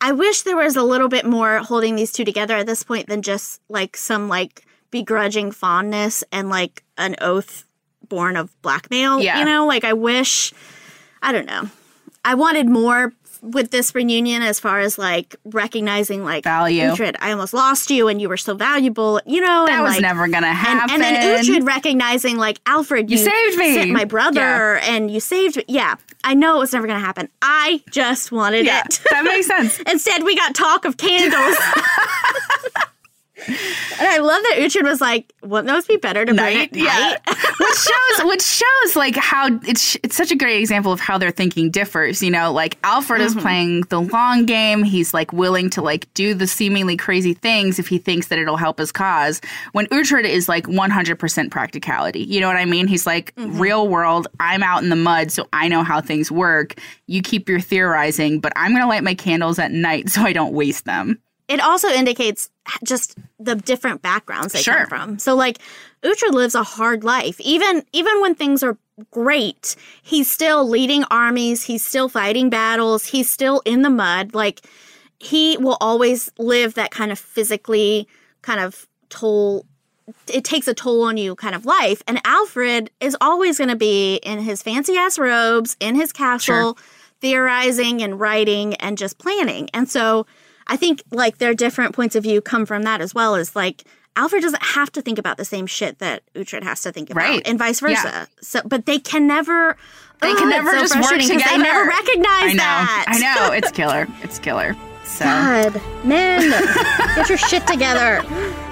I wish there was a little bit more holding these two together at this point than just like some like begrudging fondness and like an oath born of blackmail. Yeah. You know, like I wish I don't know. I wanted more with this reunion as far as like recognizing like Value. Uhtred, I almost lost you and you were so valuable, you know. That and, was like- never gonna and- And, then happen. Uhtred recognizing like Alfred, You saved me. my brother, and you saved me. Yeah, I know it was never gonna happen. I just wanted Yeah, it. that makes sense. Instead, we got talk of candles. and I love that Uhtred was like, "Wouldn't those be better to night. at Yeah, night?" which shows which shows like how it's it's such a great example of how their thinking differs. You know, like Alfred is Mhm. playing the long game. He's like willing to like do the seemingly crazy things if he thinks that it'll help his cause. When Uhtred is like 100% practicality. You know what I mean? He's like real world. I'm out in the mud, so I know how things work. You keep your theorizing, but I'm gonna light my candles at night so I don't waste them. It also indicates just the different backgrounds they Sure. come from. So like Uhtred lives a hard life. Even even when things are great. He's still leading armies, he's still fighting battles, he's still in the mud. Like he will always live that kind of physically kind of toll it takes a toll on you kind of life. And Alfred is always going to be in his fancy ass robes in his castle, sure. theorizing and writing and just planning. And so I think like their different points of view come from that as well as like Alfred doesn't have to think about the same shit that Uhtred has to think about, right. and vice versa. Yeah. So, but they can never. They can never so just work together. They never recognize I know. that. I know. It's killer. It's killer. So. God, men, get your shit together.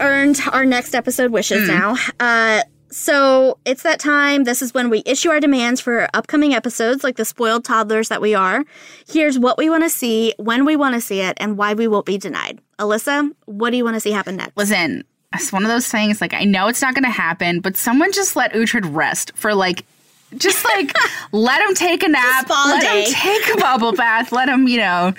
Earned our next episode wishes mm. now. Uh, so it's that time. This is when we issue our demands for upcoming episodes, like the spoiled toddlers that we are. Here's what we want to see, when we want to see it, and why we won't be denied. Alyssa, what do you want to see happen next? Listen, it's one of those things. Like I know it's not going to happen, but someone just let Uhtred rest for like just like let him take a nap, let day. him take a bubble bath, let him, you know,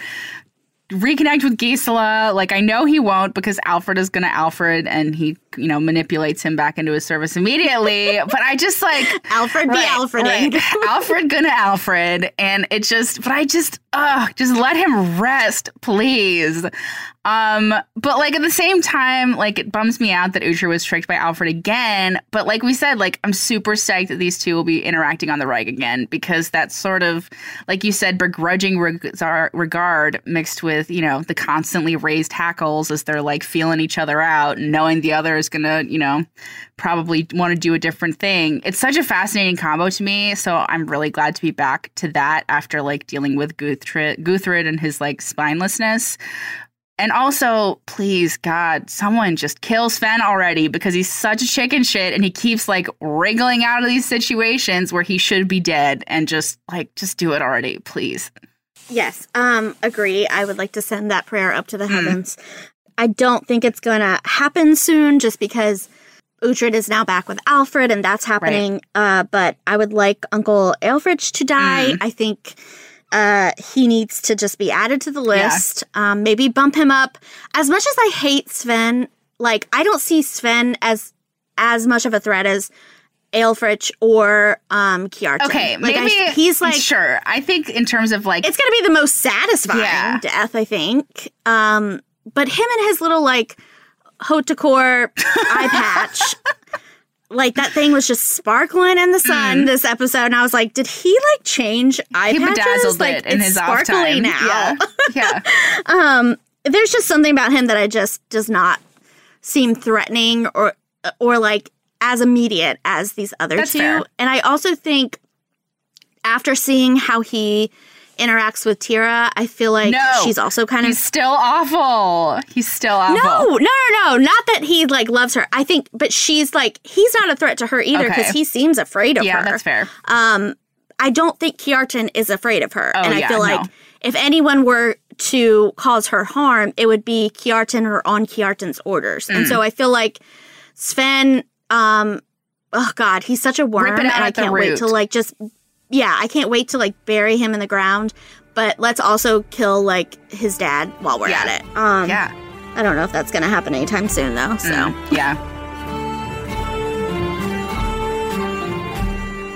reconnect with Gisela. Like I know he won't because Alfred is gonna Alfred and he, you know, manipulates him back into his service immediately. but I just like Alfred be Alfreding. Right, Alfred gonna Alfred. And it just but I just ugh, just let him rest, please. Um, but like at the same time, like it bums me out that Uhtred was tricked by Alfred again. But like we said, like I'm super psyched that these two will be interacting on the Reich again because that's sort of like you said, begrudging regard mixed with you know the constantly raised hackles as they're like feeling each other out, and knowing the other is gonna you know probably want to do a different thing. It's such a fascinating combo to me. So I'm really glad to be back to that after like dealing with Guthred, Guthred and his like spinelessness. And also, please, God, someone just kill Sven already because he's such a chicken shit and he keeps like wriggling out of these situations where he should be dead and just like, just do it already, please. Yes, um, agree. I would like to send that prayer up to the mm. heavens. I don't think it's going to happen soon just because Uhtred is now back with Alfred and that's happening. Right. Uh, but I would like Uncle Alfred to die. Mm. I think uh, he needs to just be added to the list. Yeah. Um, maybe bump him up. As much as I hate Sven, like I don't see Sven as as much of a threat as Aelfric or um Kjartan. Okay, like, maybe I, he's like sure. I think in terms of like it's gonna be the most satisfying yeah. death. I think. Um, but him and his little like haute couture eye patch like that thing was just sparkling in the sun mm. this episode, and I was like, did he like change eye he patches? bedazzled like, it in it's his sparkly off time. now. Yeah, yeah. um, there's just something about him that I just does not seem threatening or or like as immediate as these other That's two. Fair. And I also think after seeing how he interacts with Thyra, I feel like no, she's also kind he's of still awful. He's still awful. No, no, no, no. Not that he like loves her. I think, but she's like he's not a threat to her either because Okay. he seems afraid of Yeah, her. that's fair. Um, I don't think Kjartan is afraid of her, Oh, and I yeah, feel like no. if anyone were to cause her harm, it would be Kjartan or on Kjartan's orders. And Mm. so I feel like Sven, um, oh god, he's such a worm, Rip it out and I can't wait to like just, yeah, I can't wait to like bury him in the ground. But let's also kill like his dad while we're Yeah. at it. Um, yeah. I don't know if that's gonna happen anytime soon though. So Mm, yeah.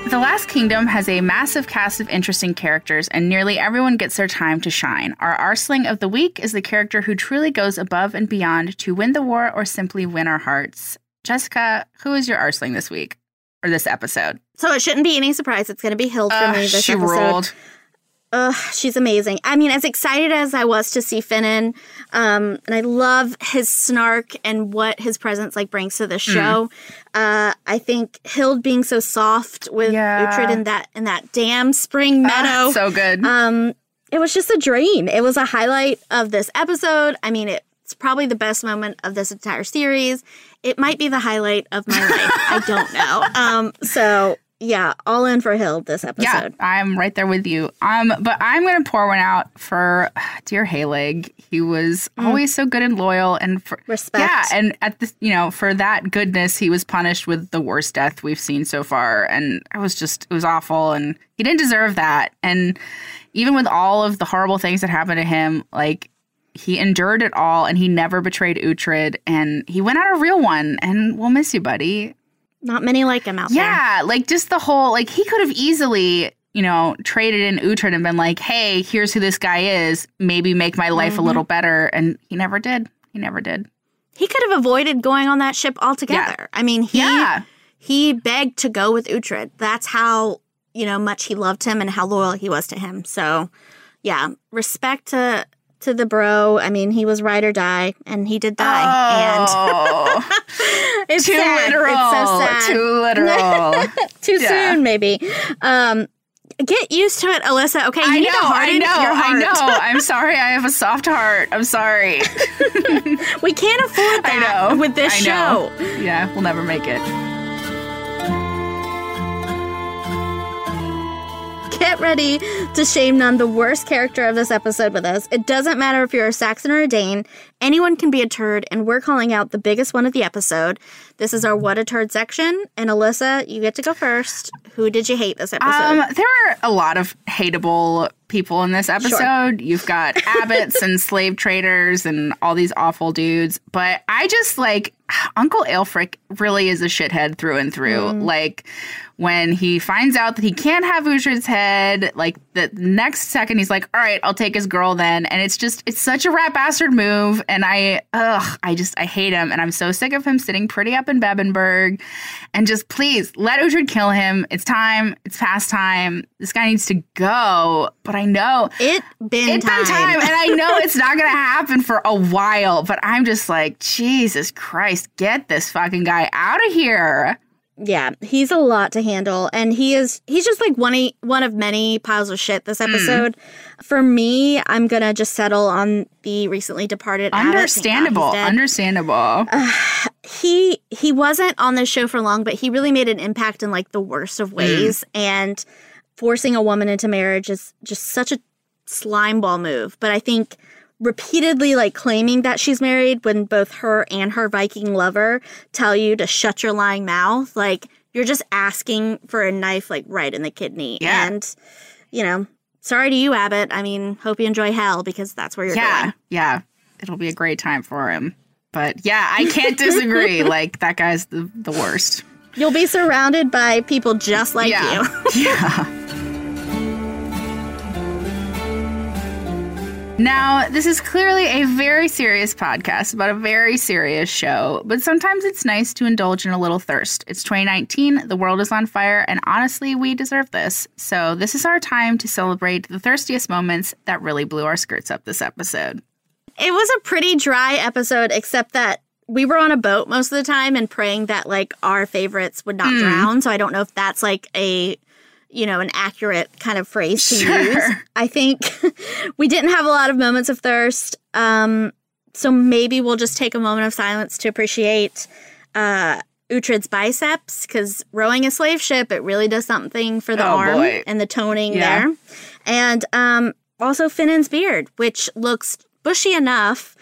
The Last Kingdom has a massive cast of interesting characters, and nearly everyone gets their time to shine. Our Arseling of the Week is the character who truly goes above and beyond to win the war or simply win our hearts. Jessica, who is your Arseling this week or this episode? So it shouldn't be any surprise. It's going to be Hild for Ugh, me this she episode. ruled. Ugh, she's amazing. I mean, as excited as I was to see Finnan, um, and I love his snark and what his presence like brings to the show. Uh, I think Hild being so soft with Yeah. Uhtred in that in that damn spring meadow, so good. Um, it was just a dream. It was a highlight of this episode. I mean, it's probably the best moment of this entire series. It might be the highlight of my life. I don't know. Um, so yeah, all in for Hild this episode. Yeah, I'm right there with you. Um, but I'm gonna pour one out for dear Halig. He was always so good and loyal, and for Respect. Yeah, and at this, you know, for that goodness, he was punished with the worst death we've seen so far, and it was just it was awful, and he didn't deserve that. And even with all of the horrible things that happened to him, like he endured it all, and he never betrayed Uhtred, and he went out a real one. And we'll miss you, buddy. Not many like him out there. Yeah, like just the whole like he could have easily, you know, traded in Uhtred and been like, "Hey, here's who this guy is. Maybe make my life a Mhm. little better." And he never did. He never did. He could have avoided going on that ship altogether. I mean, he Yeah. he begged to go with Uhtred. That's how you know much he loved him and how loyal he was to him. So, yeah, respect to to the bro. I mean, he was ride or die, and he did die. Oh. And it's Too sad. literal. It's so sad. Too literal. Too Yeah. soon, maybe. Um, get used to it, Alyssa. Okay, you I need know, to I know, your I know. I'm sorry. I have a soft heart. I'm sorry. we can't afford that with this show. Yeah, we'll never make it. Get ready to shame none the worst character of this episode with us. It doesn't matter if you're a Saxon or a Dane, anyone can be a turd, and we're calling out the biggest one of the episode. This is our What a Turd section. And Alyssa, you get to go first. Who did you hate this episode? Um, there are a lot of hateable people in this episode. You've got abbots and slave traders and all these awful dudes. But I just like Uncle Aelfric really is a shithead through and through. Mm. Like when he finds out that he can't have Uhtred's head, like the next second he's like, "All right, I'll take his girl then." And it's just it's such a rat bastard move, and I ugh, I just I hate him, and I'm so sick of him sitting pretty up in Bebbanburg, and just please let Uhtred kill him. It's time. It's past time. This guy needs to go. But I know it been it's been time. time, and I know it's not gonna happen for a while. But I'm just like, Jesus Christ, get this fucking guy out of here. Yeah, he's a lot to handle, and he is he's just like one one of many piles of shit Hmm. this episode. For me, I'm gonna just settle on the recently departed. God Understandable. Understandable. he he wasn't on the show for long, but he really made an impact in like the worst of ways. And forcing a woman into marriage is just such a slime ball move. But I think repeatedly like claiming that she's married when both her and her Viking lover tell you to shut your lying mouth, like you're just asking for a knife like right in the kidney. Yeah. And you know, sorry to you, Abbott. I mean, hope you enjoy hell because that's where you're yeah, going. yeah. It'll be a great time for him. But yeah, I can't disagree. like that guy's the, the worst. You'll be surrounded by people just like Yeah. you. yeah. Now, this is clearly a very serious podcast about a very serious show, but sometimes it's nice to indulge in a little thirst. It's 2019, the world is on fire, and honestly, we deserve this. So, this is our time to celebrate the thirstiest moments that really blew our skirts up this episode. It was a pretty dry episode, except that we were on a boat most of the time and praying that like our favorites would not Hmm. drown. So I don't know if that's like a you know an accurate kind of phrase to Sure. use. I think we didn't have a lot of moments of thirst. Um, so maybe we'll just take a moment of silence to appreciate uh, Uhtred's biceps because rowing a slave ship it really does something for the Oh, arm boy. and the toning Yeah. there, and um, also Finnan's beard, which looks bushy enough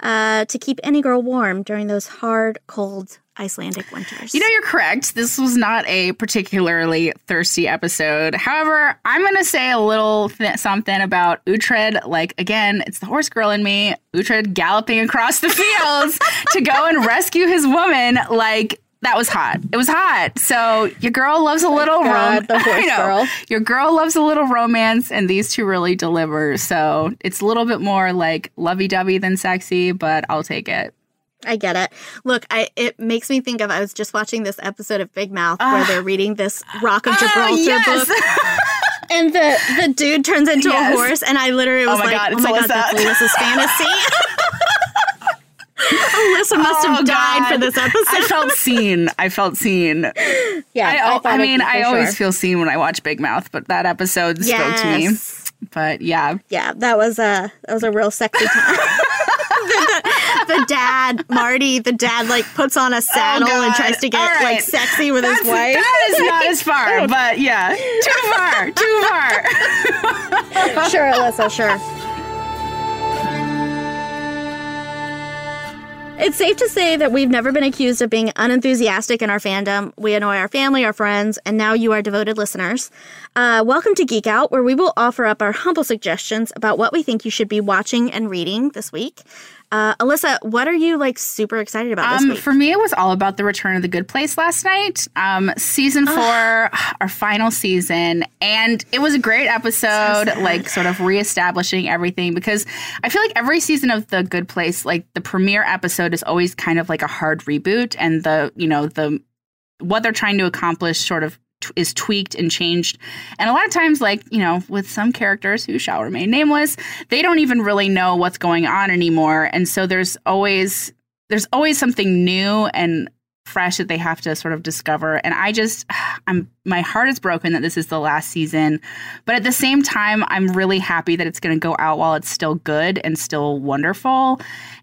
uh, to keep any girl warm during those hard, cold Icelandic winters. You know, you're correct. This was not a particularly thirsty episode. However, I'm going to say a little th- something about Uhtred. Like, again, it's the horse girl in me. Uhtred galloping across the fields to go and rescue his woman. Like, that was hot. It was hot. So your girl loves a little romance. the horse know. girl. Your girl loves a little romance, and these two really deliver. So it's a little bit more like lovey-dovey than sexy, but I'll take it. I get it. Look, I it makes me think of I was just watching this episode of Big Mouth where ah. they're reading this Rock of ah, Gibraltar yes. book. And the, the dude turns into Yes. a horse, and I literally Oh was my like, God, "Oh my god, Alyssa." that's Alyssa's fantasy." Alyssa must have Oh, died for this episode. I felt seen. I felt seen. yeah, I, thought I, mean, I always sure. feel seen when I watch Big Mouth, but that episode spoke to me. But yeah, Yeah, that was a that was a real sexy time. the, dad, Marty, the dad like puts on a oh, saddle and Oh, God. tries to get right. like sexy with That's, his wife. that is not as far, but yeah, too far, too far. sure, Alyssa, sure. It's safe to say that we've never been accused of being unenthusiastic in our fandom. We annoy our family, our friends, and now you, our devoted listeners. Uh, welcome to Geek Out, where we will offer up our humble suggestions about what we think you should be watching and reading this week. Uh, Alyssa, what are you like super excited about this Um, week? for me, it was all about the return of the Good Place last night. Um, season four, our final season, and it was a great episode. like sort of reestablishing everything because I feel like every season of the Good Place, like the premiere episode, is always kind of like a hard reboot, and the you know the what they're trying to accomplish sort of is tweaked and changed. And a lot of times, like, you know, with some characters who shall remain nameless, they don't even really know what's going on anymore. And so there's always there's always something new and fresh that they have to sort of discover. And I just I'm my heart is broken that this is the last season. But at the same time, I'm really happy that it's gonna go out while it's still good and still wonderful.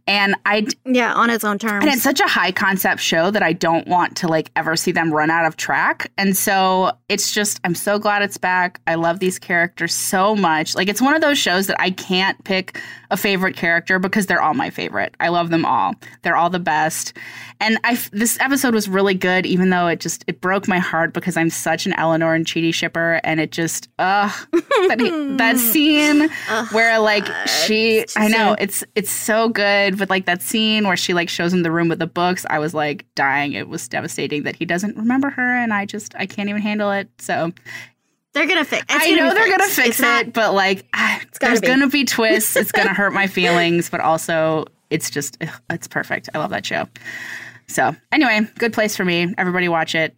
And I yeah, on its own terms. and it's such a high concept show that I don't want to like ever see them run out of track. And so it's just I'm so glad it's back. I love these characters so much. Like it's one of those shows that I can't pick a favorite character because they're all my favorite. I love them all. They're all the best. And I this episode was really good even though it just it broke my heart because I'm such an Eleanor and Chidi shipper and it just ugh. That, that scene where like she I know it's it's so good but like that scene where she like shows him the room with the books. I was like dying. It was devastating that he doesn't remember her and I just I can't even handle it. So they're gonna fix. It's I know they're gonna fix It's not- it but like ah, gotta there's be. gonna be twists. It's gonna hurt my feelings but also it's just it's perfect. I love that show so anyway good place for me everybody watch it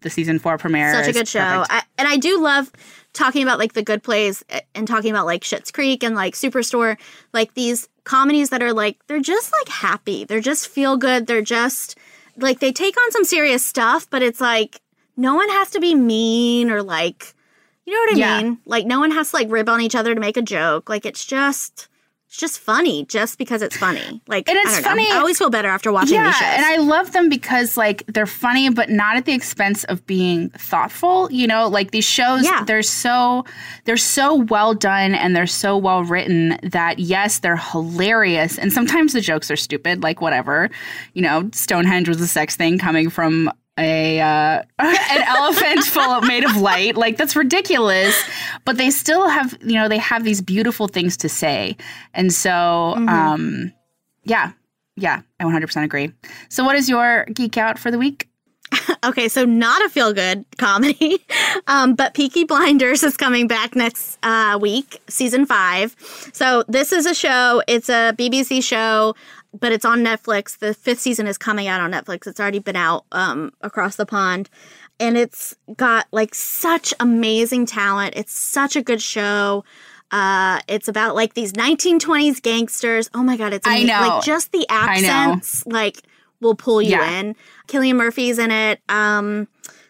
the season four premiere Such a good show. I, and I do love talking about like the good plays eh, and talking about like Schitt's Creek and like Superstore, like these comedies that are like they're just like happy. They're just feel good. They're just like they take on some serious stuff, but it's like no one has to be mean or like you know what I Yeah. mean? Like no one has to like rib on each other to make a joke. Like it's just it's just funny just because it's funny. Like And I it's know. funny- I always feel better after watching yeah, these shows. and I love them because like they're funny, but not at the expense of being thoughtful. You know, like these shows, Yeah. they're so they're so well done and they're so well written that yes, they're hilarious, and sometimes the jokes are stupid. Like whatever, you know, Stonehenge was a sex thing coming from a uh, an elephant full of, made of light. Like that's ridiculous, but they still have you know they have these beautiful things to say, and so Mm-hmm. um, yeah, yeah, I 100% agree. So, what is your geek out for the week? Okay, so not a feel good comedy, um, but Peaky Blinders is coming back next uh, week, season five. So this is a show. It's a BBC show, but it's on Netflix. The fifth season is coming out on Netflix. It's already been out um, across the pond, and it's got like such amazing talent. It's such a good show. Uh, it's about like these 1920s gangsters. Oh my god, it's I know. like just the accents like will pull you Yeah. in. Cillian Murphy's in it. Um,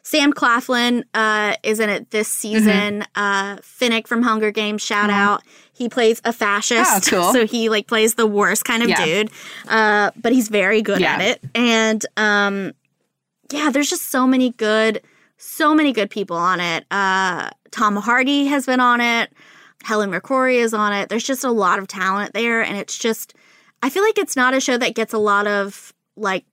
Sam Claflin uh, is in it this season. Uh, Finnick from Hunger Games, shout out. He plays a fascist, Oh, cool. so he like plays the worst kind of Yeah. dude, uh, but he's very good Yeah. at it. And um, yeah, there's just so many good, so many good people on it. Uh, Tom Hardy has been on it. Helen McCrory is on it. There's just a lot of talent there, and it's just I feel like it's not a show that gets a lot of like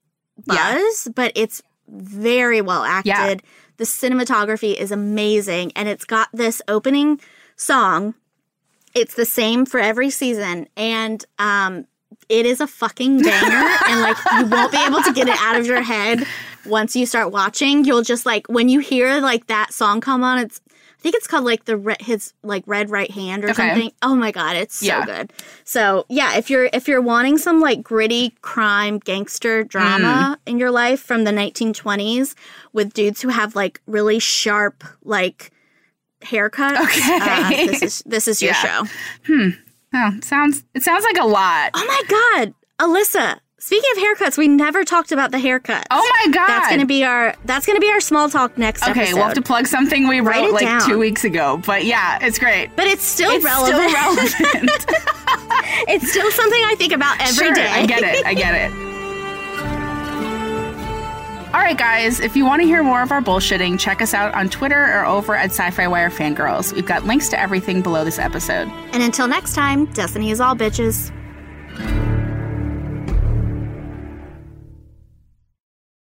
Yeah. buzz, but it's very well acted. Yeah. The cinematography is amazing, and it's got this opening song. It's the same for every season, and um, it is a fucking banger, and like you won't be able to get it out of your head once you start watching, you'll just like when you hear like that song come on, it's think it's called like the re- his like red right hand or Okay. something. Oh my god, it's so Yeah. good. So yeah, if you're if you're wanting some like gritty crime gangster drama Mm. in your life from the 1920s with dudes who have like really sharp like haircuts, Okay. uh, this is this is your Yeah. show. Hmm. Oh, sounds it sounds like a lot. Oh my god, Alyssa. Speaking of haircuts, we never talked about the haircuts. Oh my God. That's gonna be our that's gonna be our small talk next Okay, episode. we'll have to plug something we wrote like down. two weeks ago. But yeah, it's great. But it's still It's relevant. still relevant. it's still something I think about every day. Sure, I get it. I get it. All right, guys, if you want to hear more of our bullshitting, check us out on Twitter or over at SYFY Wire Fangirls. We've got links to everything below this episode. And until next time, Destiny is all bitches.